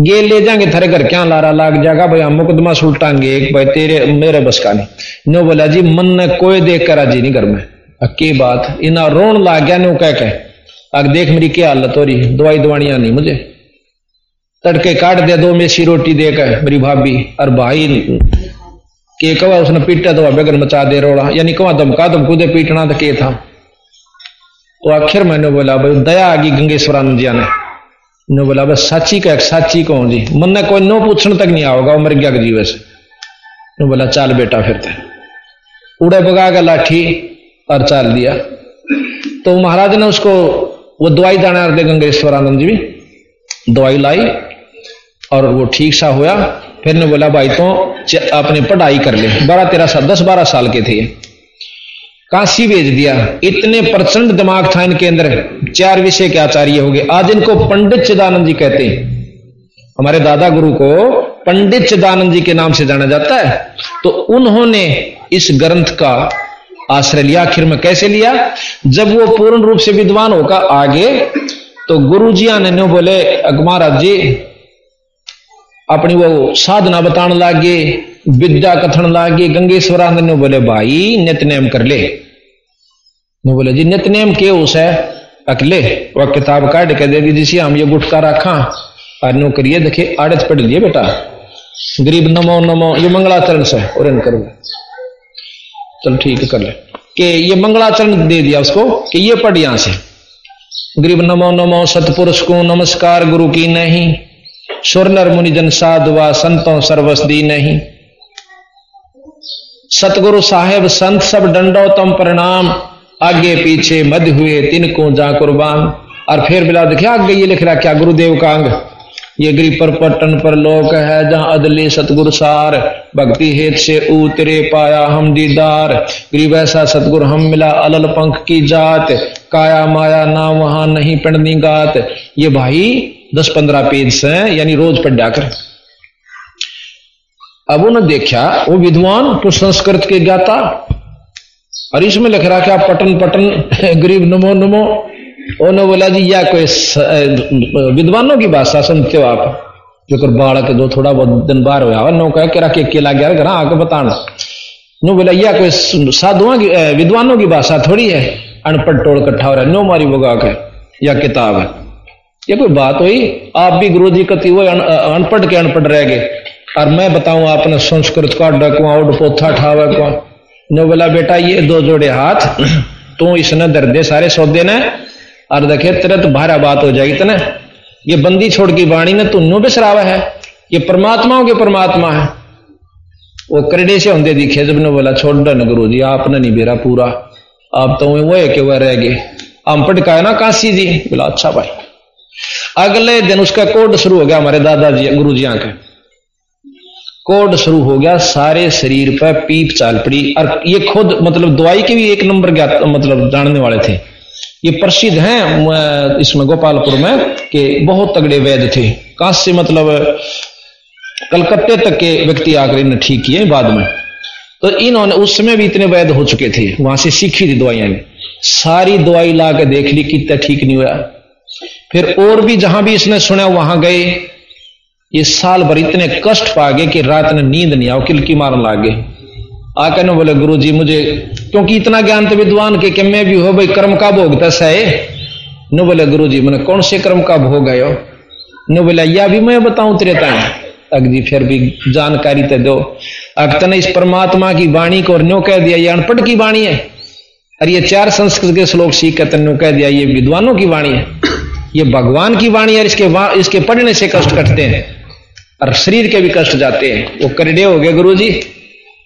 ये ले जाएँगे, थरे घर क्या लारा लाग जाएगा? भाई हम मुकदमा सुलटाएँगे एक, भाई तेरे, मेरे बस का नहीं। नो बोला, जी, मन ने कोई देख कर राज़ी नहीं घर में। की बात? इना रोन लाग गया नो कह के अग देख मेरी क्या हालत हो रही? दवाई दवाइयाँ नहीं मुझे? तड़के काट दे दो मेसी रोटी देकर, मेरी भाभी, और भाई के कवा उसने पीटा तो बेगन मचा दे रोड़ा। यानी कवा धमका धमकू दे पीटना तो के था? तो आखिर मैंने बोला, भाई, दया आ गई गंगेश्वरानंद जी ने नो बोला बस साची का साची कौन जी। मन ने कोई नो पूछने तक नहीं आओगा मर गया जीवे से नो बोला, चाल बेटा फिर ते। उड़े बगा का लाठी और चाल दिया। तो महाराज ने उसको, वो दवाई दाना दे गंगेश्वरानंद जी। भी दवाई लाई और वो ठीक सा हुआ फिर ने बोला, भाई तो अपने पढ़ाई कर ले। बारह, तेरह साल, दस, बारह साल के थे। काशी भेज दिया। इतने प्रचंड दिमाग था इनके अंदर। चार विषय के आचार्य हो गए। आज इनको पंडित चिदानंद जी कहते हैं। हमारे दादा गुरु को पंडित चिदानंद जी के नाम से जाना जाता है। तो उन्होंने इस ग्रंथ का आश्रय लिया। आखिर में कैसे लिया? जब वो पूर्ण रूप से विद्वान होगा आगे तो गुरु जी ने बोले महाराज जी अपनी वो साधना बताने लागे, विद्या कथन लागे, गंगेश्वरानंद ने बोले, भाई, नित्यनेम कर ले। बोले, जी, नित्यनेम के उस है? अकले वह किताब काट के दे दी, जिसे हम ये गुटका रखा। और नो करिए देखे, आड़त पढ़ लिए बेटा। गरीब नमो नमो, ये मंगलाचरण से, और इन करो चल ठीक कर ले। कि ये मंगलाचरण दे दिया उसको, कि ये पढ़ यहाँ से। गरीब नमो नमो, सतपुरुष को नमस्कार, गुरु की नहीं। सुरनर मुनिजन साधुआ संतों सर्वस दी नहीं। सतगुरु साहेब, संत सब तम प्रणाम आगे पीछे मध्य हुए तिनको जा कुर्बान। और फिर बिला देखिए आगे ये लिख रहा क्या गुरुदेव का अंग? ये गिरी पर पट्टन पर लोक है, जहाँ अदले सतगुरु सार। भक्ति हेत से उतरे पाया हम दीदार। गिरी वैसा सतगुरु हम मिला अलल पंख की जात। काया माया ना वहाँ नहीं पढ़नी गात। ये भाई दस पंद्रह पेज से, यानी रोज पढ़ जाकर। अब उन्होंने देखा, वो विद्वान तो संस्कृत के ज्ञाता, और इसमें लिख रहा क्या पटन पटन गरीब नमो नमो उन्होंने बोला जी, या कोई विद्वानों की भाषा सुनते हो आप? जो कर के दो थोड़ा बहुत दिन बाहर हुआ नो कह के रखे केला गया घर आके बताना। नो बोला, या कोई साधुओं की विद्वानों की भाषा थोड़ी है, अनपढ़ टोल इकट्ठा हो रहा है, नो मारी बोगा के, या किताब है। ये कोई बात हुई? आप भी गुरु जी कति वो अनपढ़ के अनपढ़ रह गए। और मैं बताऊँ, आपने संस्कृत का डकुआ उड पोथा ठावे को नो बोला, बेटा, ये दो जोड़े हाथ, तू इसने दर्दे सारे सौदे ने, और देखे, तेरे तो भारा बात हो जाएगी तेने ये बंदी छोड़ की वाणी ने तू नो बिसरावा है। ये परमात्माओं के परमात्मा है। वो करडे से होंगे दिखे, जब ने बोला, छोड़ डन गुरु जी, आपने नहीं बेरा पूरा। आप तो वो है कि वह रह गए। हम पटकाए ना काशी जी? बोला अच्छा भाई। अगले दिन उसका कोड शुरू हो गया हमारे दादाजी, गुरु जी के कोड शुरू हो गया, सारे शरीर पर पीप चाल पड़ी। और ये खुद मतलब दवाई के भी एक नंबर ज्ञात मतलब जानने वाले थे। ये प्रसिद्ध हैं इसमें गोपालपुर में, कि बहुत तगड़े वैद्य थे। काश से मतलब कलकत्ते तक के व्यक्ति आकर इन्हें ठीक किए बाद में। तो इन्होंने उस समय भी इतने वैद्य हो चुके थे, वहाँ से सीखी थी दवाइयाँ। सारी दवाई ला के देख ली, कितना ठीक नहीं हुआ। फिर और भी जहाँ भी इसने सुना, वहाँ गए। ये साल भर इतने कष्ट पा गए कि रात ने नींद नहीं आओ, किलकी मारने लग। आकर न बोले गुरु जी मुझे क्योंकि इतना ज्ञान तो विद्वान के, कि मैं भी हो, भाई, कर्म का भोग दस है। न बोले गुरु जी मैंने कौन से कर्म का भोग है न बोले, या भी मैं बताऊँ तेरे ताए अग जी फिर भी जानकारी तो दो। अग तने इस परमात्मा की वाणी को और न्यो कह दिया, ये अनपढ़ की वाणी है। और ये चार संस्कृत के श्लोक सीख कर तन्यो कह दिया, ये विद्वानों की वाणी है। ये भगवान की वाणी और इसके इसके पढ़ने से कष्ट कटते हैं और शरीर के भी कष्ट जाते हैं। वो करडे हो गए गुरु जी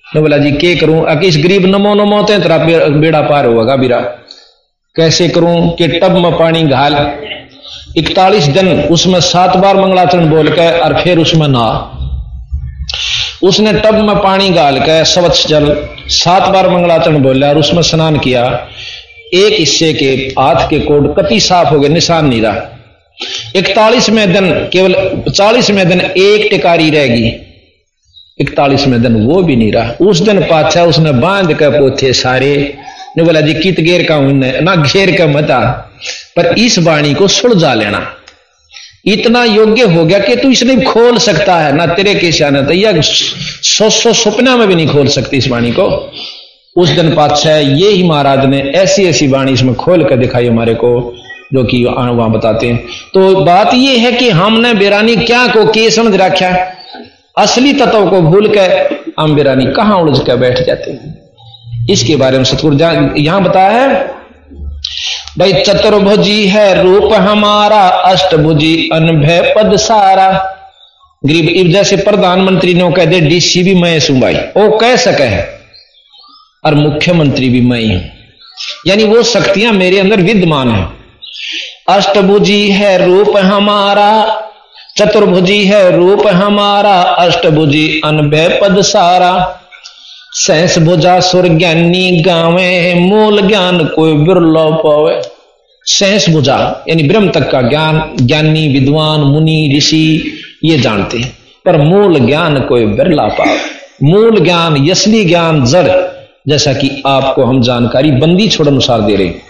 ने बोला, जी, के करूँ? अकिस गरीब नमो नमो ते तेरा बेड़ा पार होगा बीरा। कैसे करूँ कि टब में पानी घाल? इकतालीस दिन उसमें सात बार मंगलाचरण बोल के और फिर उसमें ना उसने टब में पानी गाल के स्वच्छ जल, सात बार मंगलाचरण बोला और उसमें स्नान किया। एक हिस्से के हाथ के कोड कति साफ़ हो गए, निशान नहीं रहा। इकतालीसवें दिन, केवल चालीसवें दिन एक टिकारी रहेगी। इकतालीसवें दिन वो भी नहीं रहा। उस दिन पाछा उसने बाँध के पोथे सारे। ने बोला, जी, कित घेर का ना घेर का मता पर इस वाणी को सुलझा लेना। इतना योग्य हो गया कि तू इसने खोल सकता है। ना तेरे के शान तैया सौ सौ सपना में भी नहीं खोल सकती इस वाणी को। उस दिन पातशाह ये ही महाराज ने ऐसी ऐसी वाणी इसमें खोल कर दिखाई हमारे को, जो कि वहाँ बताते हैं। तो बात यह है कि हमने बेरानी क्या को के समझ रखा असली तत्व को भूल कर हम बेरानी कहाँ उलझ कर बैठ जाते हैं? इसके बारे में सतगुरु यहाँ बताया है, भाई चतुर्भुजी है रूप हमारा, अष्टभुजी अनभय पद सारा। गरीब, जैसे प्रधानमंत्री ने कह दे डीसी भी मैं सू भाई वो कह सके है। और मुख्यमंत्री भी मैं ही यानी वो शक्तियाँ मेरे अंदर विद्यमान है। अष्टभुजी है रूप हमारा, चतुर्भुजी है रूप हमारा, अष्टभुजी अनभय पद सारा। सहस भुजा सुर ज्ञानी गावे, मूल ज्ञान कोई बिरलो पावे। सहस भुजा, यानी ब्रह्म तक का ज्ञान, ज्ञानी, विद्वान, मुनि, ऋषि, ये जानते हैं। पर मूल ज्ञान कोई बिरला पावे। मूल ज्ञान यसली ज्ञान, जड़। जैसा कि आपको हम जानकारी बंदी छोड़ अनुसार दे रहे हैं।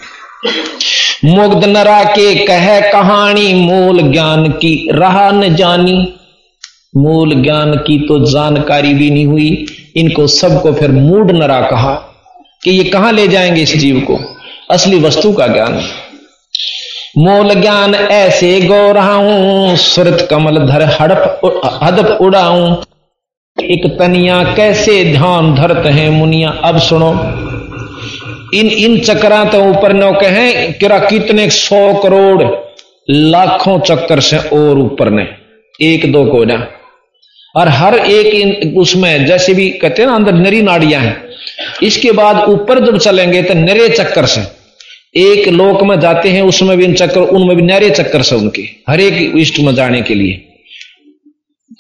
मुग्ध नरा के कह कहानी, मूल ज्ञान की रहा न जानी। मूल ज्ञान की तो जानकारी भी नहीं हुई। इनको सबको फिर मूड नरा कहा कि ये कहाँ ले जाएँगे इस जीव को? असली वस्तु का ज्ञान। मूल ज्ञान ऐसे गो रहा हूँ, सुरत कमल धर हड़प हदप उड़ाऊं। एक तनिया कैसे ध्यान धरत हैं मुनिया, अब सुनो। इन इन चक्रा तो ऊपर नौ कहे, किरा कितने सौ करोड़ लाखों चक्कर से और ऊपर ने। एक, दो को ना। और हर एक उसमें, जैसे भी कहते हैं ना, अंदर नरी नाड़ियाँ हैं। इसके बाद ऊपर जब चलेंगे तो नरे चक्कर से। एक लोक में जाते हैं, उसमें भी इन चक्कर, उनमें भी नरे चक्कर से उनके। हर एक इष्ट में जाने के लिए।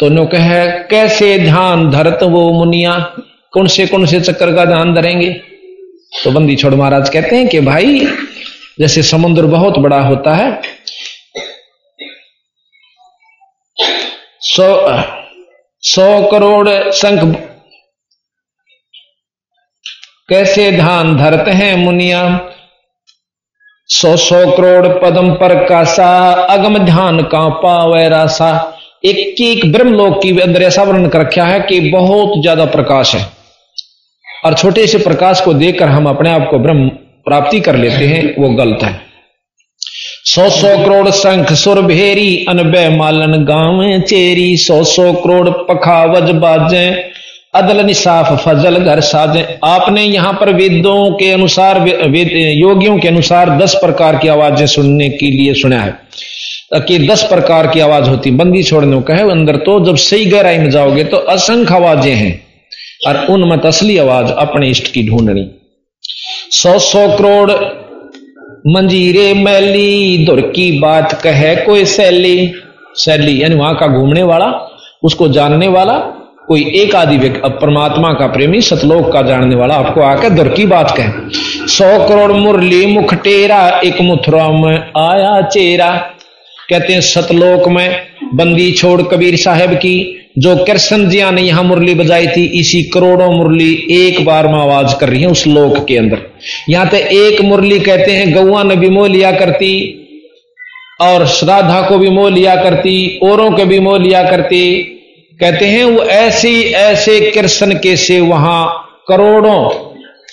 तो नो कहे कैसे ध्यान धरत वो मुनिया? कौन से कौन से चक्कर का ध्यान धरेंगे? तो बंदी छोड़ महाराज कहते हैं कि भाई, जैसे समुद्र बहुत बड़ा होता है, सौ सौ करोड़ संख कैसे ध्यान धरते हैं मुनिया? सौ सौ करोड़ पदम पर का सा अगम ध्यान का पावे रासा। एक एक ब्रह्मलोक की अंदर ऐसा वर्णन कर रखा है कि बहुत ज़्यादा प्रकाश है। और छोटे से प्रकाश को देखकर हम अपने आप को ब्रह्म प्राप्ति कर लेते हैं, वो गलत है। सौ सौ करोड़ शंख सुर भेरी, अनबे मालन गाँव चेरी सौ सौ करोड़ पखा वज बाजे, अदल निसाफ फजल घर साजे। आपने यहाँ पर वेदों के अनुसार वेद योगियों के अनुसार दस प्रकार की आवाज़ें सुनने के लिए सुना है। कि दस प्रकार की आवाज़ होती, बंदी छोड़ने को कहे, अंदर तो जब सही गहराई में जाओगे तो असंख्य आवाज़ें हैं। और उनमें असली आवाज़ अपने इष्ट की ढूंढनी। सौ सौ करोड़ मंजीरे मैली दुर की बात कहे कोई सैली। सैली यानी वहाँ का घूमने वाला, उसको जानने वाला, कोई एक आदि व्यक्ति परमात्मा का प्रेमी, सतलोक का जानने वाला, आपको आकर दुर की बात कहे। सौ करोड़ मुरली मुख टेरा, एक मुथुरा में आया चेरा। कहते हैं, सतलोक में बंदी छोड़ कबीर साहब की, जो कृष्ण जिया ने यहाँ मुरली बजाई थी, इसी करोड़ों मुरली एक बार में आवाज़ कर रही है उस लोक के अंदर। यहाँ तो एक मुरली कहते हैं गौआ ने भी मोह लिया करती, और श्राद्धा को भी मोह लिया करती, औरों के भी मोह लिया करती। कहते हैं, वो ऐसी ऐसे कृष्ण के से वहाँ करोड़ों,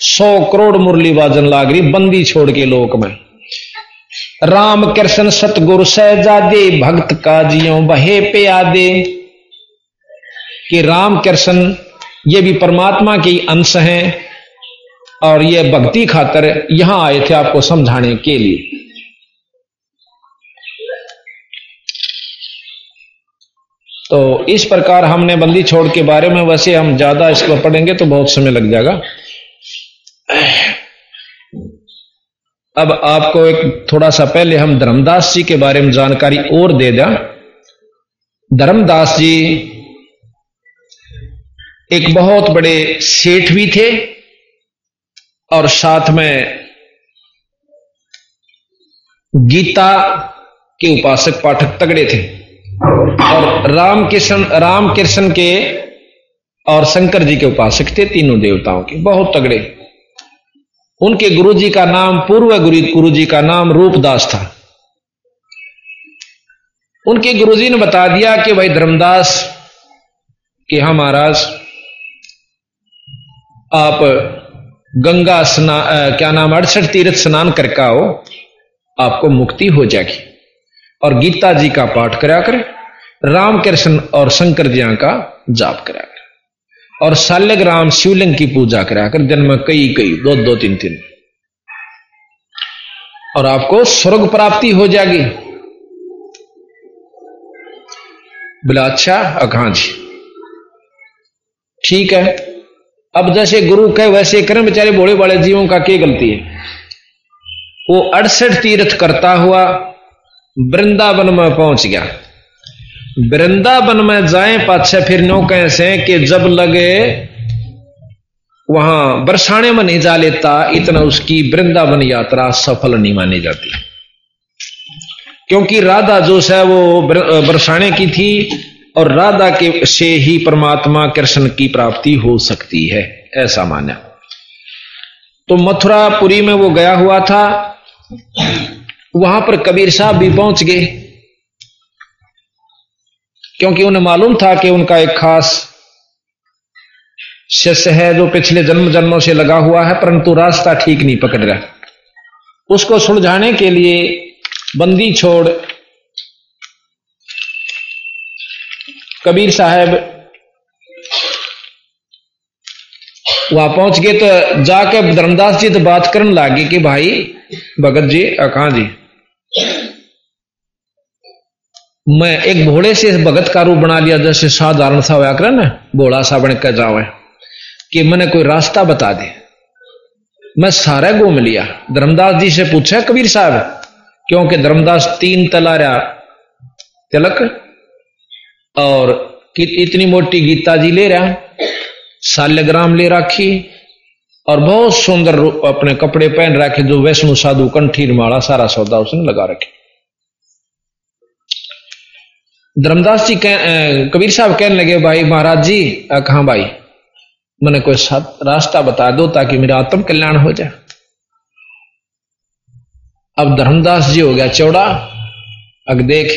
सौ करोड़ मुरली बाजन लाग रही, बंदी छोड़ के लोक में। राम कृष्ण सतगुरु सहजादे, भक्त का जियो बहे पे आदे कि राम कृष्ण ये भी परमात्मा के अंश हैं, और ये भक्ति खातर यहाँ आए थे आपको समझाने के लिए। तो इस प्रकार हमने बंदी छोड़ के बारे में, वैसे हम ज़्यादा इसको पढ़ेंगे तो बहुत समय लग जाएगा। अब आपको एक थोड़ा सा पहले हम धर्मदास जी के बारे में जानकारी और दे दें। धर्मदास जी एक बहुत बड़े सेठ भी थे और साथ में गीता के उपासक पाठक तगड़े थे। और राम कृष्ण राम कृष्ण के और शंकर जी के उपासक थे, तीनों देवताओं के, बहुत तगड़े। उनके गुरु जी का नाम, पूर्व गुरु जी का नाम रूपदास था। उनके गुरुजी ने बता दिया कि भाई धर्मदास कि हाँ महाराज, आप गंगा स्नान क्या नाम, अड़सठ तीर्थ स्नान करके आओ, आपको मुक्ति हो जाएगी। और गीता जी का पाठ करा कर राम कृष्ण और शंकर जी का जाप करा कर। और शाल्यग्राम शिवलिंग की पूजा करा कर जन्म कई कई, दो दो, तीन तीन। और आपको स्वर्ग प्राप्ति हो जाएगी। बोला अच्छा अखां जी। ठीक है। अब जैसे गुरु कहे, वैसे करें। बेचारे भोले बड़े जीवों का क्या गलती है? वो अड़सठ तीर्थ करता हुआ वृंदावन में पहुँच गया। वृंदावन में जाए, पाछे फिर नो कैसे कि जब लगे, वहाँ बरसाने में नहीं जा लेता, इतना उसकी वृंदावन यात्रा सफल नहीं मानी जाती। क्योंकि राधा जो है वो बरसाने की थी, और राधा के से ही परमात्मा कृष्ण की प्राप्ति हो सकती है, ऐसा माना। तो मथुरापुरी में वो गया हुआ था, वहाँ पर कबीर साहब भी पहुँच गए। क्योंकि उन्हें मालूम था कि उनका एक खास शिष्य है जो पिछले जन्म जन्मों से लगा हुआ है, परंतु रास्ता ठीक नहीं पकड़ रहा। उसको सुलझाने के लिए बंदी छोड़ कबीर साहब वहाँ पहुँच गए तो जाके धर्मदास जी तो बात करने लगे कि भाई, भगत जी कहा जी? मैं एक भोले से भगत का रूप बना लिया, जैसे साधारण सा व्याकरण कर ना, भोला सा बन कर जाओ कि मैंने कोई रास्ता बता दे। मैं सारा घूम लिया। धर्मदास जी से पूछा, कबीर साहब, क्योंकि धर्मदास तीन तलारा तिलक, और इतनी मोटी गीता जी ले रहा साल्यग्राम ले रखी, और बहुत सुंदर अपने कपड़े पहन रखे, जो वैष्णु साधु कंठीर माला सारा सौदा उसने लगा रखे। धर्मदास जी कह, कबीर साहब कहने लगे भाई महाराज जी कहा भाई? मैंने कोई रास्ता बता दो ताकि मेरा आत्म कल्याण हो जाए. अब धर्मदास जी हो गया चौड़ा। अग देख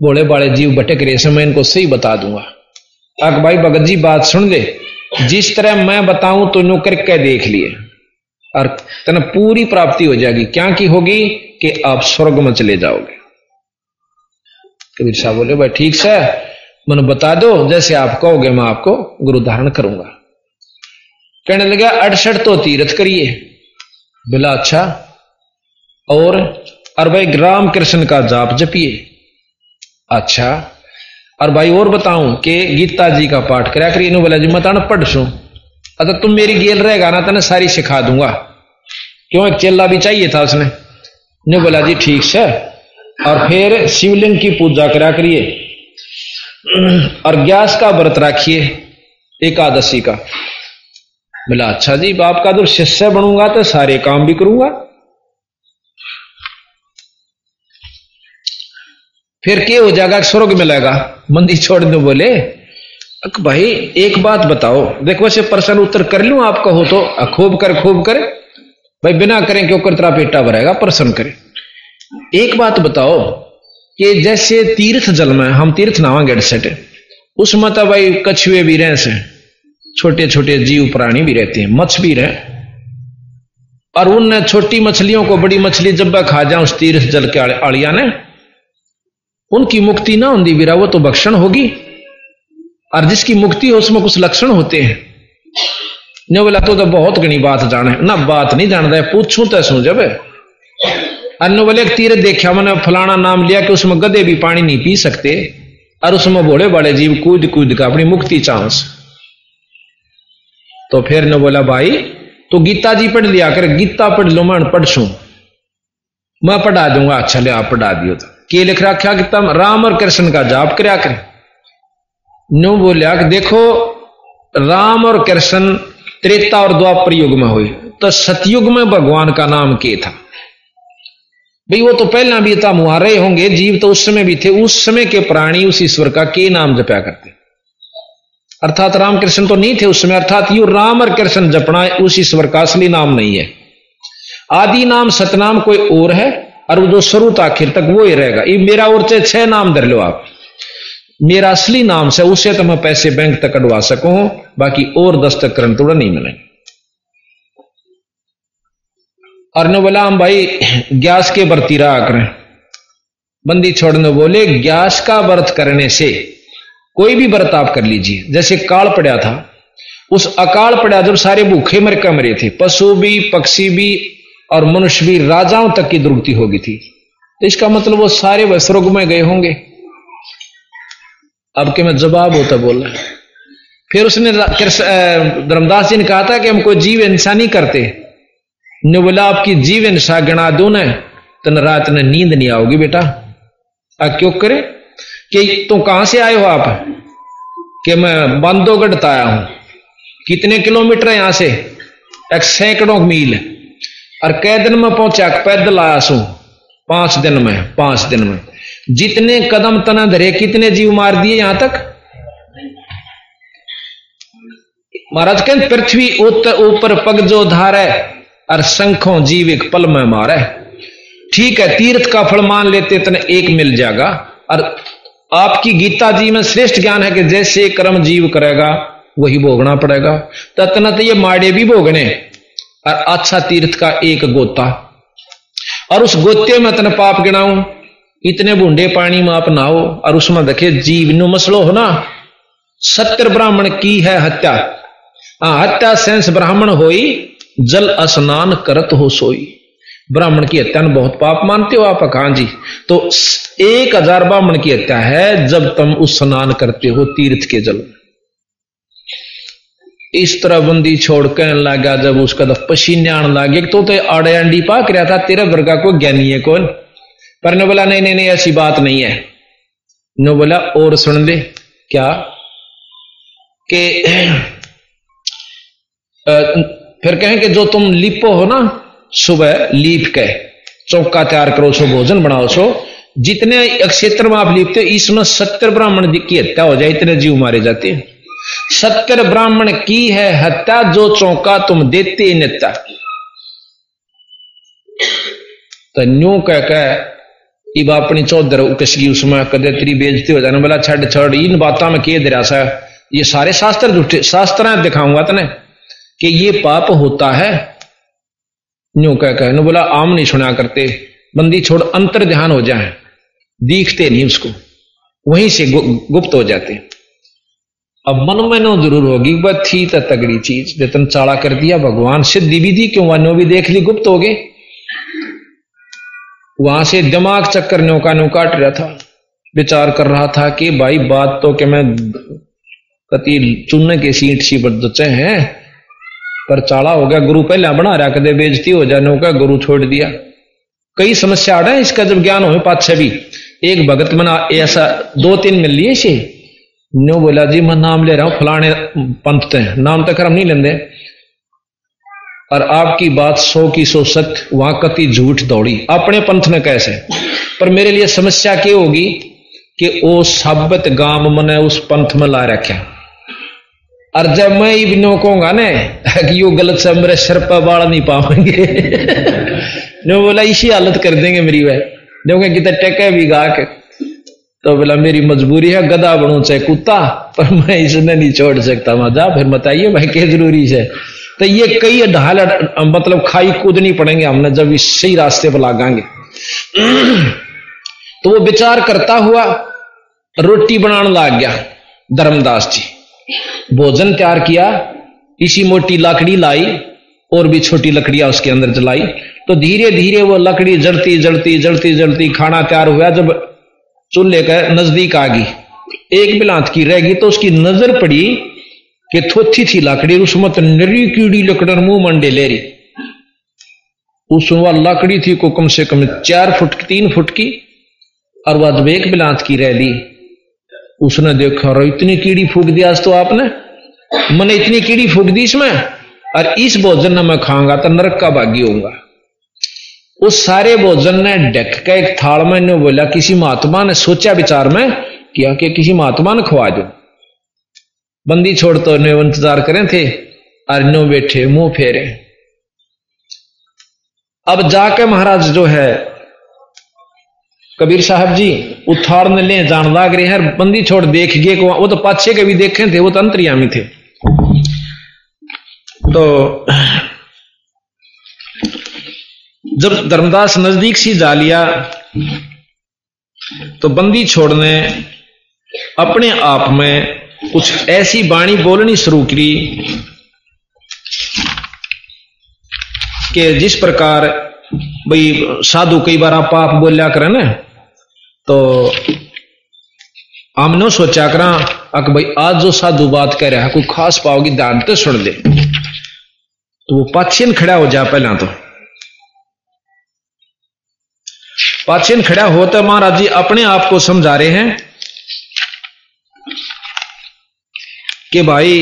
बोले बाड़े जीव भटक रहे से मैं इनको सही बता दूँगा। अग भाई भगत जी बात सुन ले। जिस तरह मैं बताऊँ तो नो करके देख लिए। और तना पूरी प्राप्ति हो जाएगी। क्या की होगी कि आप स्वर्ग में चले जाओगे। कबीर साहब बोले, भाई ठीक से, मैंने बता दो, जैसे आप कहोगे मैं आपको गुरु धारण करूँगा. कहने लगा, अड़सठ तो तीर्थ करिए. बोला अच्छा और और भाई राम कृष्ण का जाप जपिए। अच्छा और भाई और बताऊँ कि गीता जी का पाठ करा करिए। नो बोला, जी मत पढ़ सू। अगर तुम मेरी गेल रहेगा ना तो सारी सिखा दूँगा। क्यों, एक चेला भी चाहिए था उसने? ने बोला, जी, ठीक से और फिर शिवलिंग की पूजा करा करिए। और ग्यास का व्रत रखिए, एकादशी का। बोला अच्छा जी, बाप का तो शिष्य बनूँगा तो सारे काम भी करूँगा। फिर क्या हो जाएगा स्वर्ग मिलेगा मंदिर छोड़ दो बोले भाई, एक बात बताओ। देखो वैसे प्रश्न उत्तर कर लू आपका हो तो खूब कर खूब कर। भाई, बिना करें क्यों कर तेरा पेटा भरेगा, प्रश्न करे। एक बात बताओ कि जैसे तीर्थ जल में हम तीर्थ नावा गेट सेट उसमें तो भाई कछुए भी रहे से छोटे छोटे जीव प्राणी भी रहते हैं मछ भी रहे। और उन छोटी मछलियों को बड़ी मछली जब खा जाए उस तीर्थ जल के आड़िया ने उनकी मुक्ति ना होंगी बीरा वो तो भक्षण होगी। और जिसकी मुक्ति हो उसमें कुछ लक्षण होते हैं। ने बोला तो, तो बहुत घनी बात जाने ना बात नहीं जानता है पूछू तो सू जब अन्य बोले तीर देखा मैंने फलाना नाम लिया कि उसमें गधे भी पानी नहीं पी सकते, और उसमें बड़े बड़े जीव कूद कूद का अपनी मुक्ति चांस। तो फिर ने बोला, भाई तो गीता जी पढ़ लिया कर, गीता पढ़ लो, मैं पढ़ सू मैं पढ़ा दूँगा अच्छा ले, आप पढ़ा दियो तो। के लिख रखा कि तम राम और कृष्ण का जाप कराया करें। नो बोलिया देखो, राम और कृष्ण त्रेता और द्वापर युग में हुए। तो सतयुग में भगवान का नाम के था। भाई, वो तो पहला भी था मुहारे होंगे, जीव तो उस समय भी थे, उस समय के प्राणी उस ईश्वर का के नाम जपया करते। अर्थात राम कृष्ण तो नहीं थे उस समय, अर्थात यू राम और कृष्ण जपना उस ईश्वर का असली नाम नहीं है। आदि नाम, सतनाम कोई और है, और वो जो शुरू तो आखिर तक वो ही रहेगा। ये मेरा और चाहे छह नाम धर लो आप। मेरा असली नाम से उससे तो मैं पैसे बैंक तक कटवा सकूँ, बाकी और दस्तक थोड़ा नहीं मिले और बोला हम भाई गैस के बरती रहा। करें बंदी छोड़ने बोले गैस का व्रत करने से कोई भी व्रत आप कर लीजिए। जैसे काल पड़ा था, उस अकाल पड़ा जब सारे भूखे मर के मरे थे। पशु भी, पक्षी भी और मनुष्य भी राजाओं तक की दुर्गति होगी थी। तो इसका मतलब वो सारे वह में गए होंगे। अब के मैं जवाब होता बोल रहा फिर उसने धर्मदास जी ने कहा था कि हम कोई जीव इंसानी करते ने बोला आपकी जीव इंसा गणा दो न तो रात ने नींद नहीं आओगी बेटा। आ क्यों करे? कि तो कहाँ से आए हो आप? कि मैं बांधोगढ़ आया हूँ। कितने किलोमीटर है यहाँ से? एक सैकड़ों मील। और कै दिन में पहुँचा पैदल आया सू। पाँच दिन में, पाँच दिन में। जितने कदम तना धरे, कितने जीव मार दिए यहाँ तक? महाराज कहते पृथ्वी ऊपर पग जो धार है और संखों जीव एक पल में मारे। ठीक है, तीर्थ का फल मान लेते तने एक मिल जाएगा। और आपकी गीता जी में श्रेष्ठ ज्ञान है कि जैसे कर्म जीव करेगा, वही भोगना पड़ेगा। ततना तो ये माड़े भी भोगने। और अच्छा तीर्थ का एक गोता। और उस गोते में तन पाप गिनाऊ, इतने बूंडे पानी में आप नहाओ और उसमें देखे, जीव नु मसलो हो ना। सत्य ब्राह्मण की है हत्या। हाँ हत्या सेंस ब्राह्मण होई जल स्नान करत हो सोई। ब्राह्मण की हत्या बहुत पाप मानते हो आप कहा जी। तो एक हज़ार ब्राह्मण की हत्या है जब तुम उस स्नान करते हो तीर्थ के जल इस तरह बंदी छोड़ कहने लगा, जब उसका पसीने आने लगे तो तो आड़े अंडी पाक रहा था, तेरे वर्गा को ज्ञानी है कौन? पर ने बोला, नहीं नहीं नहीं, ऐसी बात नहीं है। नो बोला, और सुन ले, क्या? कि फिर कहें कि जो तुम लिपो हो ना, सुबह लीप के चौका तैयार करो सो भोजन बनाओ, सो जितने क्षेत्र में आप लिपते हो, इसमें सत्तर ब्राह्मण की हत्या हो जाए, इतने जीव मारे जाते हैं। सत्तर ब्राह्मण की है हत्या, जो चौका तुम देते नेता तो न्यू कह कह, इब अपनी चौधर कसगी उसमें कदे तेरी बेजती हो जाने बोला, छड़ छड़, इन बातों में के दरा सा। ये सारे शास्त्र झूठे शास्त्र दिखाऊँगा तने। कि ये पाप होता है। न्यू कह कह नु बोला आम नहीं सुना करते। बंदी छोड़ अंतर ध्यान हो जाए। दिखते नहीं उसको। वहीं से गु, गुप्त हो जाते। अब मन में नो ज़रूर होगी वह थी तो तगड़ी चीज़। जतन चाड़ा कर दिया भगवान सिद्धि भी थी क्यों वह भी देख ली गुप्त हो गए। वहाँ से दिमाग चक्कर न्यो का न्यो काट रहा था। विचार कर रहा था कि भाई बात तो कि मैं कति चुनने के सीट सी बच्चे हैं। पर चाला हो गया, गुरु पहले बना रहा, कदे बेजती हो जाने का गुरु छोड़ दिया। कई समस्या आ रहा है, इसका जब ज्ञान हो पाछे भी। एक भगत मना ऐसा दो तीन मिल लिए से न्यो बोला, जी, मैं नाम ले रहा हूँ, फलाने पंथ थे नाम तक हम नहीं लेंदे। और आपकी बात सौ की सौ सत्य वहाँ कति झूठ दौड़ी। अपने पंथ में कैसे पर मेरे लिए समस्या क्या होगी कि वो साबत गाँव मने उस पंथ में ला रखा और जब मैं इबनो कहूँगा ना, कि यो गलत से मेरे सिर पर बाढ़ नहीं पाएँगे नो बोला, इसी हालत कर देंगे मेरी वह। जो कितने टेके भी गा के। तो बोला, मेरी मजबूरी है गदा बनू चाहे कुत्ता, पर मैं इसने नहीं छोड़ सकता। मज़ा फिर बताइए भाई क्या ज़रूरी है? तो ये कई ढाल मतलब खाई कूदनी पड़ेंगे हमने, जब इस सही रास्ते पर लागांगे। तो वो विचार करता हुआ रोटी बनाने लग गया, धर्मदास जी। भोजन तैयार किया, इसी मोटी लकड़ी लाई, और भी छोटी लकड़ियाँ उसके अंदर जलाई। तो धीरे धीरे वो लकड़ी जलती जलती जलती जलती, खाना तैयार हुआ। जब चूल्हे का नज़दीक आ गई, एक बिलांत की रह गई तो उसकी नज़र पड़ी कि थोथी थी लकड़ी उसमें तो नरी कीड़ी लकड़र मुँह मंडे ले रही। उसमें लकड़ी थी को कम से कम चार फुट, तीन फुट की, और वह जब एक बिलांत की रह ली उसने देखा रो इतनी कीड़ी फूक दिया आज तो आपने? मैंने इतनी कीड़ी फूक दी इसमें? और इस भोजन ने मैं खाऊँगा तो नरक का भागी होऊँगा। उस सारे भोजन ने ढक के एक थाल में ने बोला, किसी महात्मा ने सोचा विचार में किया कि किसी महात्मा ने खवा दो? बंदी छोड़ तो ने इंतज़ार करें थे और नो बैठे मुँह फेरे। अब जाके महाराज जो है कबीर साहब जी उथाड़ ले जान लाग रहे हैं बंदी छोड़ देख गए को, वो तो पाछे के भी देखे थे, वो तो अंतरियामी थे। तो जब धर्मदास नज़दीक सी जा लिया तो बंदी छोड़ने अपने आप में कुछ ऐसी बाणी बोलनी शुरू करी कि जिस प्रकार, भाई साधु कई बार आप आप बोलिया करें ना तो हमने सोचा करा अक भाई, आज जो साधु बात कह रहा है, कोई खास पाओगी ध्यान तो सुन ले। तो वो पाछिन खड़ा हो जा पहला तो। पाछिन खड़ा हो तो महाराज जी अपने आप को समझा रहे हैं कि भाई,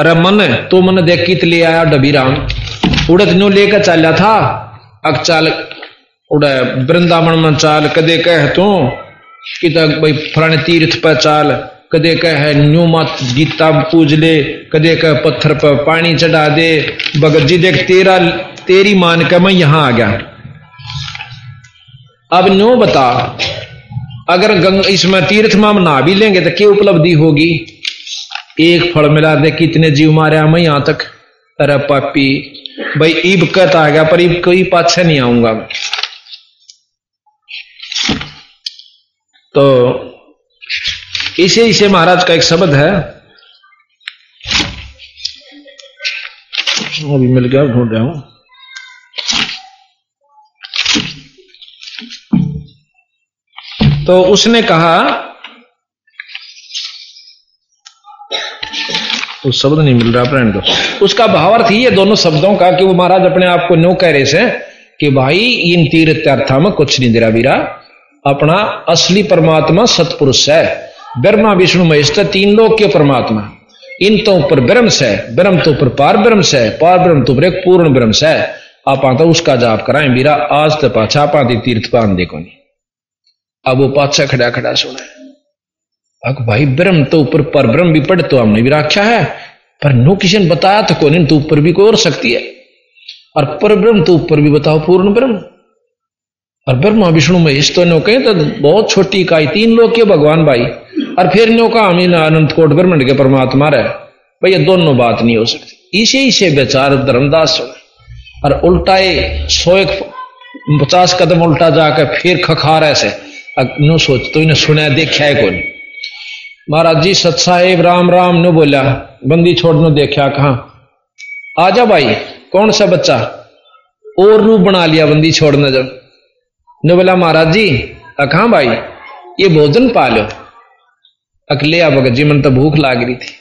अरे मन तो मन देख कित ले आया डबी राम उड़त न्यू लेकर चाला था अक चाल उड़, वृंदावन में चाल, कदे कह तू? कि भाई फलाने तीर्थ पर चाल, कदे कह, न्यू मत गीता पूज ले, कदे कह, पत्थर पर पानी चढ़ा दे। भगत जी देख तेरा, तेरी मान के मैं यहाँ आ गया। अब न्यू बता, अगर गंग, इसमें तीर्थ में हम नहा भी लेंगे तो क्या उपलब्धि होगी? एक फल मिला दे, कितने जीव मारे मैं यहाँ तक। अरे पापी, भाई ईब कत आ गया पर ईब कोई पाछे नहीं आऊँगा। मैं तो इसे इसे महाराज का एक शब्द है। अभी मिल गया, ढूंढ रहा हूँ। तो उसने कहा उस शब्द नहीं मिल रहा फ्रेंड, उसका भावार्थ ही है दोनों शब्दों का कि वो महाराज अपने आप को न्यो कह रहे से कि भाई इन तीर्थ में कुछ नहीं दे रहा अपना असली परमात्मा सतपुरुष है। ब्रह्मा, विष्णु, महेश तीन लोग के परमात्मा। इन तो ऊपर ब्रह्म से ब्रह्म तो ऊपर पार ब्रह्म से पार ब्रह्म तो ऊपर एक पूर्ण ब्रह्म से आप तो उसका जाप कराए बीरा आज तो पाछा पाती तीर्थ पान देखो नहीं अब वो पाछा खड़ा खड़ा सुना अब भाई, ब्रह्म तो ऊपर पर ब्रह्म भी पढ़ तो हमने भी रखा है। पर नो किसी ने बताया तो कौन तो ऊपर भी कोई और शक्ति है। और पर ब्रह्म तो ऊपर भी बताओ पूर्ण ब्रह्म। और ब्रह्मा, विष्णु, महेश तो नो कहे तो बहुत छोटी इकाई, तीन लोग के भगवान भाई। और फिर नो का अमीन अनंत कोट ब्रह्मंड के परमात्मा रहे। भाई, ये दोनों बात नहीं हो सकती। इसे इसे बेचार धर्मदास और उल्टाए सौ एक पचास कदम उल्टा जाकर फिर खखार ऐसे। नो सोच तो इन्हें सुना, देखा है कौन महाराज जी सत साहेब राम राम नो बोला, बंदी छोड़ने देखा, कहा आजा भाई, कौन सा बच्चा? और रूप बना लिया बंदी छोड़ने जब। ने बोला महाराज जी, अखा भाई, ये भोजन पा लो। अकले आ भगत जी, मन तो भूख लाग रही थी।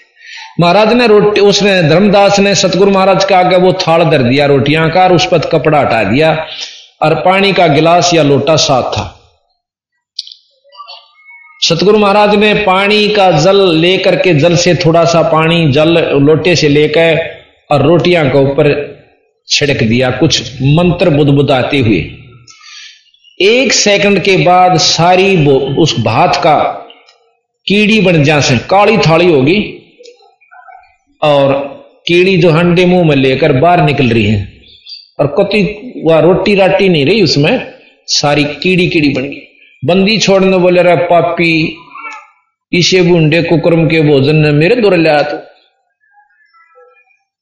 महाराज ने रोटी, उसने, धर्मदास ने, सतगुरु महाराज का आगे वो थाल धर दिया, रोटियाँ का, और उस पर कपड़ा हटा दिया, और पानी का गिलास या लोटा साथ था। सतगुरु महाराज ने पानी का जल लेकर के जल से थोड़ा सा पानी, जल लोटे से लेकर, और रोटियाँ के ऊपर छिड़क दिया, कुछ मंत्र बुदबुदाते हुए। एक सेकंड के बाद सारी उस भात का कीड़ी बन जा से काली थाली होगी और कीड़ी जो हंडे मुँह में लेकर बाहर निकल रही है। और कति वह रोटी राटी नहीं रही उसमें, सारी कीड़ी कीड़ी बन गई। बंदी छोड़ने बोले रहा पापी, इसे बूंडे कुकरम के भोजन ने मेरे दूर लिया तो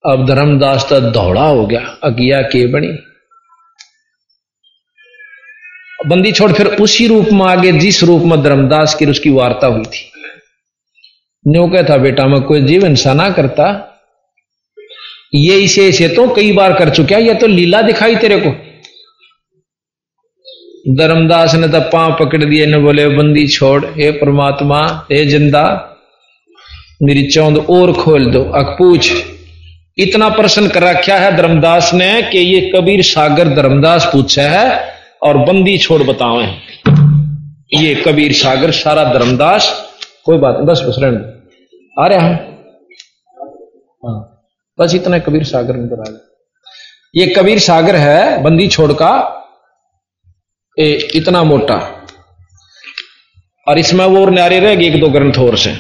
अब धर्मदास तो दौड़ा हो गया, अगिया के बनी। बंदी छोड़ फिर उसी रूप में आगे जिस रूप में धर्मदास की उसकी वार्ता हुई थी। न्यो कहता, बेटा, मैं कोई जीवन सा ना करता। ये इसे इसे तो कई बार कर चुका ये तो लीला दिखाई तेरे को। धर्मदास ने तो पाँव पकड़ दिए, ने बोले, बंदी छोड़, हे परमात्मा, हे ज़िंदा, मेरी चौंद और खोल दो। अक पूछ, इतना प्रश्न कर रखा है धर्मदास ने कि ये कबीर सागर धर्मदास पूछा है और बंदी छोड़ बतावे ये कबीर सागर सारा धर्मदास कोई बात नहीं बस बस रहने आ रहा है हाँ। बस इतना कबीर सागर नज़र आ गया ये कबीर सागर है बंदी छोड़ का ए, इतना मोटा। और इसमें वो और न्यारे रह गए एक दो ग्रंथ और से।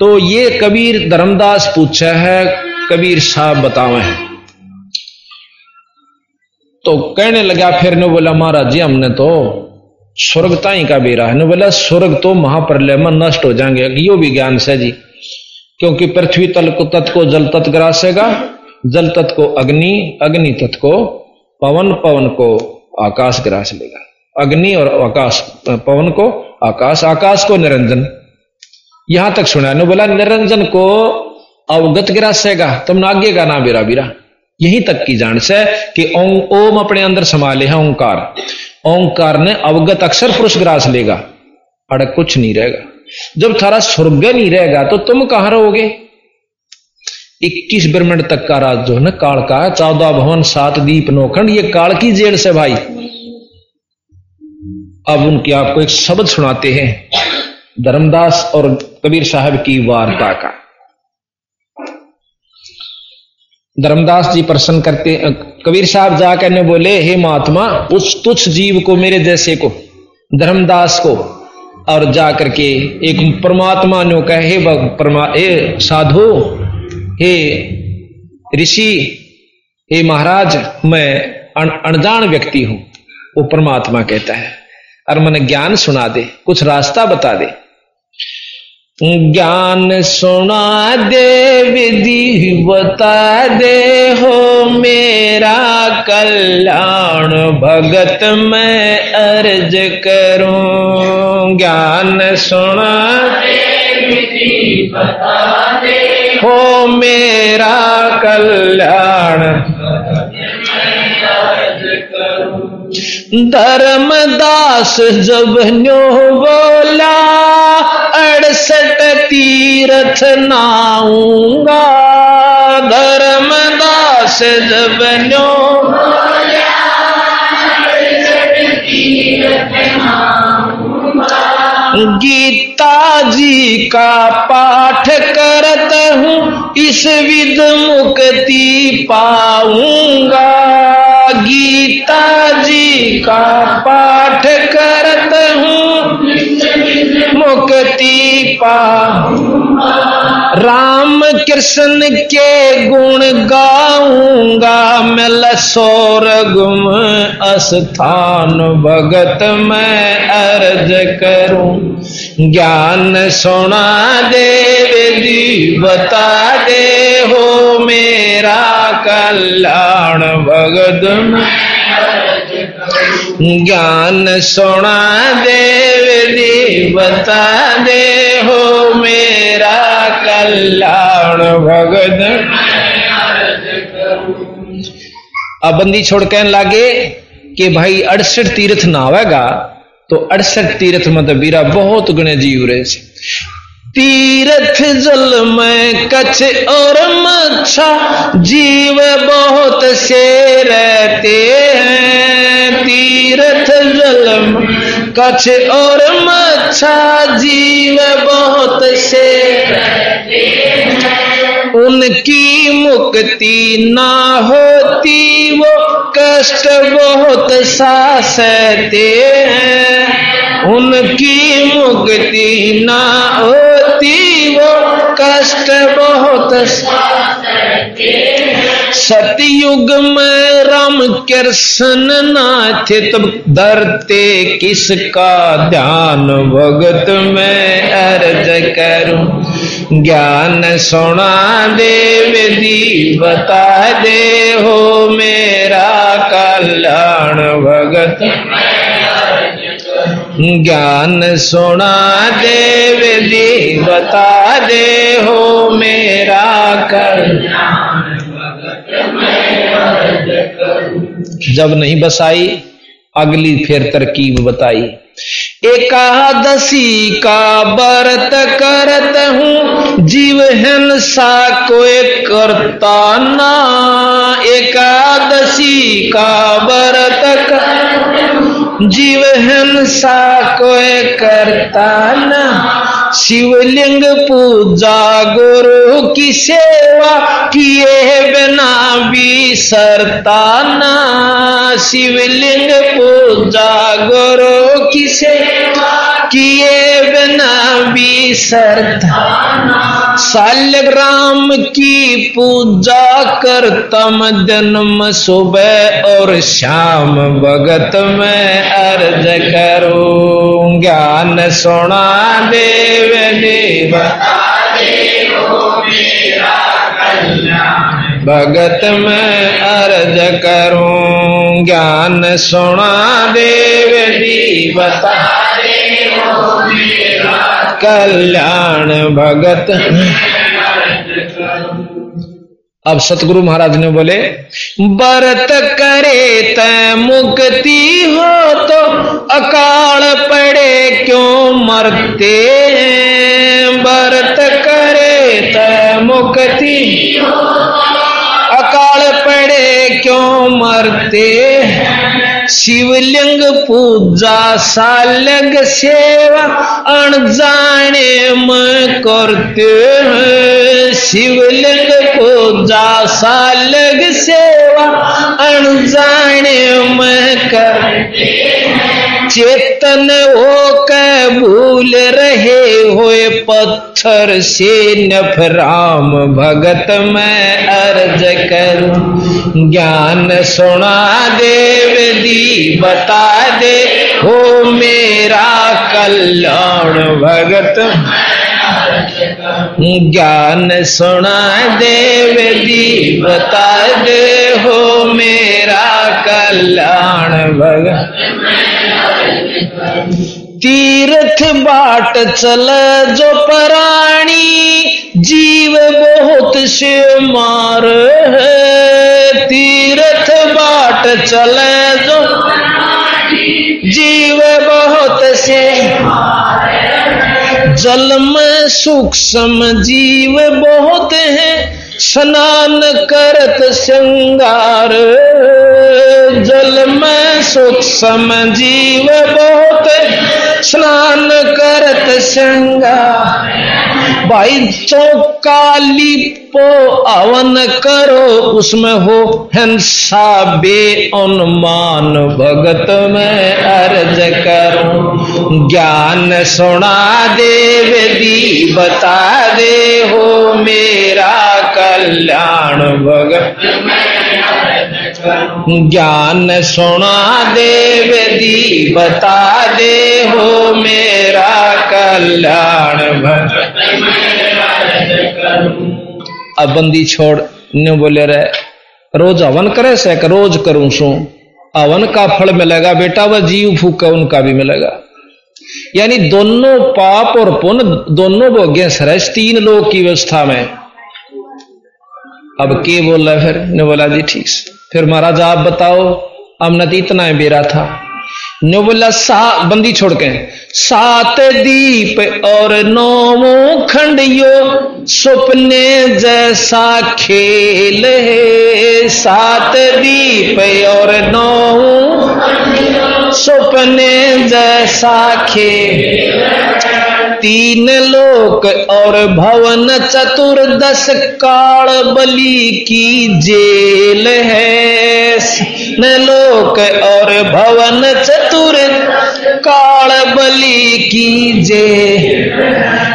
तो ये कबीर धर्मदास पूछा है कबीर साहब बतावे हैं। तो कहने लगा, फिर ने बोला, महाराज जी, हमने तो स्वर्ग ताई का बेरा है। ने बोला, स्वर्ग तो महाप्रलय में नष्ट हो जाएँगे। यो भी ज्ञान से जी, क्योंकि पृथ्वी तल को तत्व को जल तत्व ग्रासेगा, जल तत्व को अग्नि अग्नि तत्व को पवन पवन को आकाश ग्रास लेगा। अग्नि और आकाश, पवन को आकाश आकाश को निरंजन। यहाँ तक सुना बोला, निरंजन को अवगत ग्रासेगा, तुमने आगे का ना बेरा बीरा यहीं तक की जान से कि ओम अपने अंदर संभाले है ओंकार। ओंकार ने अवगत अक्षर पुरुष ग्रास लेगा, अड़क कुछ नहीं रहेगा। जब थारा स्वर्ग नहीं रहेगा तो तुम कहाँ रहोगे? इक्कीस ब्रह्मंड तक का राज जो है ना, काल का चौदह भवन, सात दीप नौखंड ये काल की जेल से भाई। अब उनकी आपको एक शब्द सुनाते हैं, धर्मदास और कबीर साहब की वार्ता का। धर्मदास जी प्रश्न करते कबीर साहब जाकर ने बोले, हे महात्मा, उस तुच्छ जीव को, मेरे जैसे को, धर्मदास को, और जा करके एक परमात्मा ने कहे, हे परमा, हे साधु, हे ऋषि, हे महाराज, मैं अनजान व्यक्ति हूँ, वो परमात्मा कहता है। और मैंने ज्ञान सुना दे, कुछ रास्ता बता दे। ज्ञान सुना दे, विधि बता दे, हो मेरा कल्याण। भगत मैं अर्ज़ करूँ। ज्ञान सुना दे, विधि बता दे। हो मेरा कल्याण। धर्मदास जब न्यो बोला अड़सठ तीर्थ नाऊँगा। धर्मदास जब न्यो। गीता जी का पाठ करत हूँ, इस विध मुक्ति पाऊँगा। गीता जी का पाठ करत हूँ मुक्ति पा। राम कृष्ण के गुण गाऊँगा मैं लसोर गुम अस्थान भगत मैं अर्ज़ करूँ। ज्ञान सुना दे विधि बता दे हो मेरा कल्याण भगत ज्ञान सुना दे, विधि बता दे, हो मेरा कल्याण भगत। अब बंदी छोड़ कहने लागे कि भाई अड़सठ तीर्थ ना आवेगा तो अड़सठ तीर्थ मतलब बीरा बहुत गुणे जीव रहे तीर्थ जल में कछ और मच्छा, जीव बहुत से रहते हैं। तीर्थ जल में कछ और मच्छा, जीव बहुत से उनकी मुक्ति ना होती, वो कष्ट बहुत सा सहते हैं। उनकी मुक्ति ना होती वो कष्ट बहुत सतयुग में राम कृष्ण नाथ तब डरते किसका ध्यान? भगत में अर्ज़ करूँ, ज्ञान सुना दे, विधि बता दे हो मेरा कल्याण। भगत ज्ञान सुना दे विधि बता दे हो मेरा कर। जब नहीं बसाई, अगली फिर तरकीब बताई। एकादशी का व्रत करत हूँ, जीव हिंसा कोई करता ना। एकादशी का व्रत कर जीव हिंसा कोई करता ना। शिवलिंग पूजा गुरु की सेवा किए बिना भी सरता ना। शिवलिंग पूजा गुरु की सेवा किए बिना भी सरता सालग्राम की पूजा कर तम जन्म सुबह और शाम भगत में अर्ज़ करूँ। ज्ञान सोना देव भगत में अर्ज़ करूँ ज्ञान सुना देव जी बता कल्याण भगत अब सतगुरु महाराज ने बोले, बरत करे त मुक्ति हो तो अकाल पड़े क्यों मरते बरत करे त मुक्ति अकाल पड़े क्यों मरते शिवलिंग पूजा सालग सेवा अनजाने में करते शिवलिंग पूजा सालग सेवा अनजाने में करते चेतन हो के भूल रहे होए पत्थर से नफराम भगत मैं अर्ज़ करूँ। ज्ञान सुना देव दी बता दे। हो मेरा कल्याण भगत। ज्ञान सुना देव दी बता दे। हो मेरा कल्याण भगत। तीर्थ बाट चल जो पराणी जीव बहुत से मार है, तीर्थ बाट चल जो। जीव बहुत से जल में सूक्ष्म जीव बहुत है, स्नान करत श्रृंगार। जल में सूक्ष्म जीव बहुत स्नान करत श्रृंगार। भाई चौकाली पो अवन करो, उसमें हो हंसा बे अनुमान भगत में अर्ज़ करो, ज्ञान सुना देव दी बता दे, हो मेरा कल्याण। भगत ज्ञान सुना देव दी बता दे, हो मेरा कल्याण अब बंदी छोड़, न्यू बोले रहे, रोज हवन करे से कर रोज करूँ सो। हवन का फल मिलेगा, बेटा वह जीव फूक, उनका भी मिलेगा। यानी दोनों पाप और पुण्य, दोनों भोग्य सरस तीन लोग की व्यवस्था में। अब के बोल रहा फिर? ने बोला, जी ठीक फिर महाराज, आप बताओ अब नदी इतना बेरा था। ने बोला सा बंदी छोड़ के। सात दीप और नौ खंडियो सपने जैसा खेल है। सात दीप और नौ सपने जैसा खेल तीन लोक और भवन चतुर्दश काल बलि की जेल है। लोक और भवन चतुर काल बलि की जे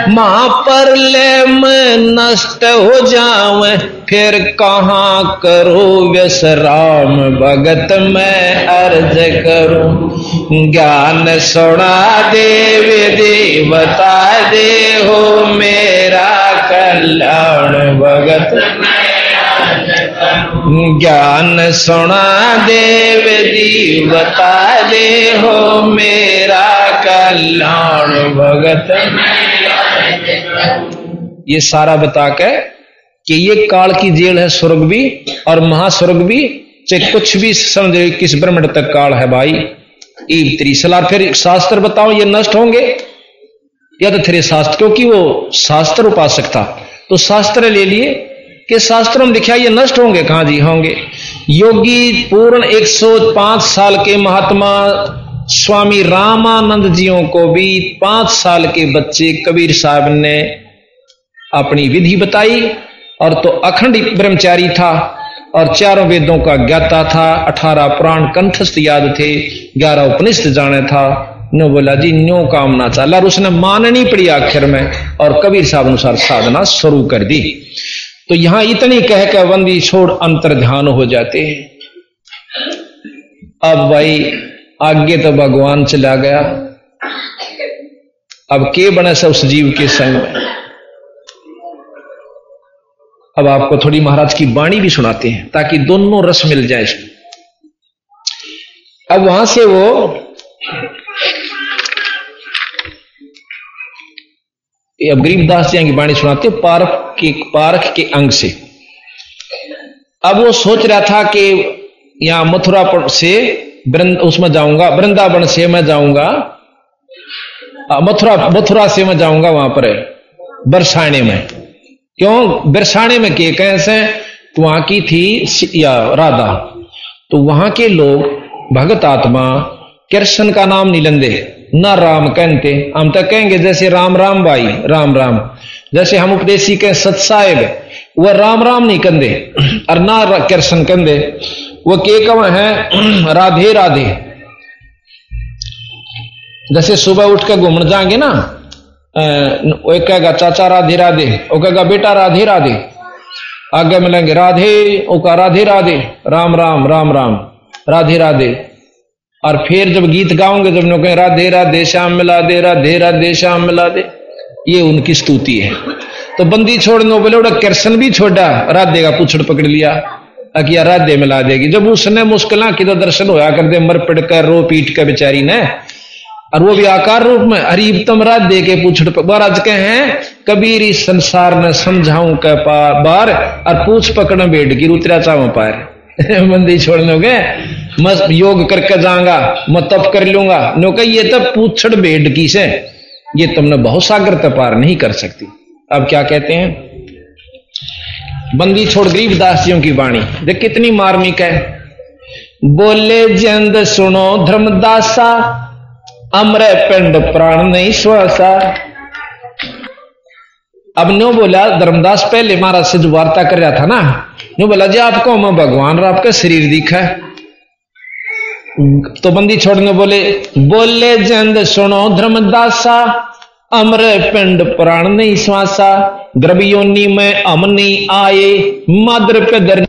माँ पर ले मैं नष्ट हो जाऊँ, फिर कहाँ करो? व्यसराम भगत मैं अर्ज़ करूँ। ज्ञान सुना देव देवता दे हो मेरा कल्याण भगत। ज्ञान सुना देव दी बता दे हो मेरा कल्याण भगत। ये सारा बता के कि ये काल की जेल है स्वर्ग भी और महास्वर्ग भी, चाहे कुछ भी समझे किस ब्रह्मंड तक काल है भाई। ईव त्रिसला फिर शास्त्र बताओ, ये नष्ट होंगे? या तो तेरे शास्त्र, क्योंकि वो शास्त्र उपासक था। तो शास्त्र ले लिए कि शास्त्रों में लिखा, ये नष्ट होंगे, कहाँ जी होंगे? योगी पूर्ण 105 साल के महात्मा स्वामी रामानंद जियों को भी पाँच साल के बच्चे कबीर साहब ने अपनी विधि बताई, और तो अखंड ब्रह्मचारी था। और चारों वेदों का ज्ञाता था। अठारह पुराण कंठस्थ याद थे, ग्यारह उपनिष्ठ जाने था। नो बोला, जी, न्यो काम ना चला और उसने माननी पड़ी आखिर में और कबीर साहब अनुसार साधना शुरू कर दी। तो यहाँ इतनी कह के बंदी छोड़ अंतर ध्यान हो जाते हैं। अब भाई, आगे तो भगवान चला गया। अब के बने से उस जीव के संग। में अब आपको थोड़ी महाराज की वाणी भी सुनाते हैं, ताकि दोनों रस मिल जाए। इसमें अब वहाँ से वो अब गरीबदास जी की वाणी सुनाते पारख के पारख के अंग से। अब वो सोच रहा था कि यहाँ मथुरा से उसमें जाऊँगा, वृंदावन से मैं जाऊँगा मथुरा मथुरा से मैं जाऊँगा वहाँ पर, बरसाने में। क्यों? बरसाने में के कैसे तो वहाँ की थी या राधा। तो वहाँ के लोग भगत आत्मा, कृष्ण का नाम नहीं लेंदे। न राम कहते हम तो कहेंगे, जैसे राम राम भाई, राम राम। जैसे हम उपदेशी कहें सत्साहेब वह राम राम नहीं कंदे और ना कृष्ण कंदे वो के कम है? राधे राधे। जैसे सुबह उठ के घूमने जाएँगे ना वो कहेगा, चाचा राधे राधे। वो कहेगा, बेटा राधे राधे। आगे मिलेंगे राधे। ओका राधे राधे। राम राम राम राम। राधे राधे। और फिर जब गीत गाओगे, जब लोग राधे राधे, श्याम मिला दे, राधे राधे, श्याम मिला दे। ये उनकी स्तुति है। तो बंदी छोड़ने बोले, उड़ा कृष्ण भी छोड़ा। राधे का पुछड़ पकड़ लिया। अकिया राधे मिला देगी। जब उसने मुश्किल की तो दर्शन होया कर दे, मर पिट कर रो पीट कर बेचारी ने। और वो भी आकार रूप में हरीब तम दे के पूछड़ महाराज के हैं, कबीर संसार ने समझाऊं के बार, और पूछ पकड़ बैठ की उतरा चाव पार। बंदी छोड़ लोगे मस्त योग करके जाऊँगा, मैं तप कर लूँगा। नो कह, ये तब पूछड़ बेड की से। ये तुमने बहुत सागर तपार नहीं कर सकती। अब क्या कहते हैं? बंदी छोड़ गरीब दासियों की वाणी। देख कितनी मार्मिक है। बोले जंद सुनो धर्मदासा अमरे पिंड प्राण नहीं श्वासा। अब नो बोला, धर्मदास पहले महाराज से जो वार्ता कर रहा था ना नो बोला, जी, आपको मैं भगवान और आपका शरीर दिखा। तो बंदी छोड़ने बोले बोले जंद सुनो धर्मदासा, अमर पिंड प्राण नहीं श्वासा द्रव्योनी में हम नहीं आए, माद्र पे दर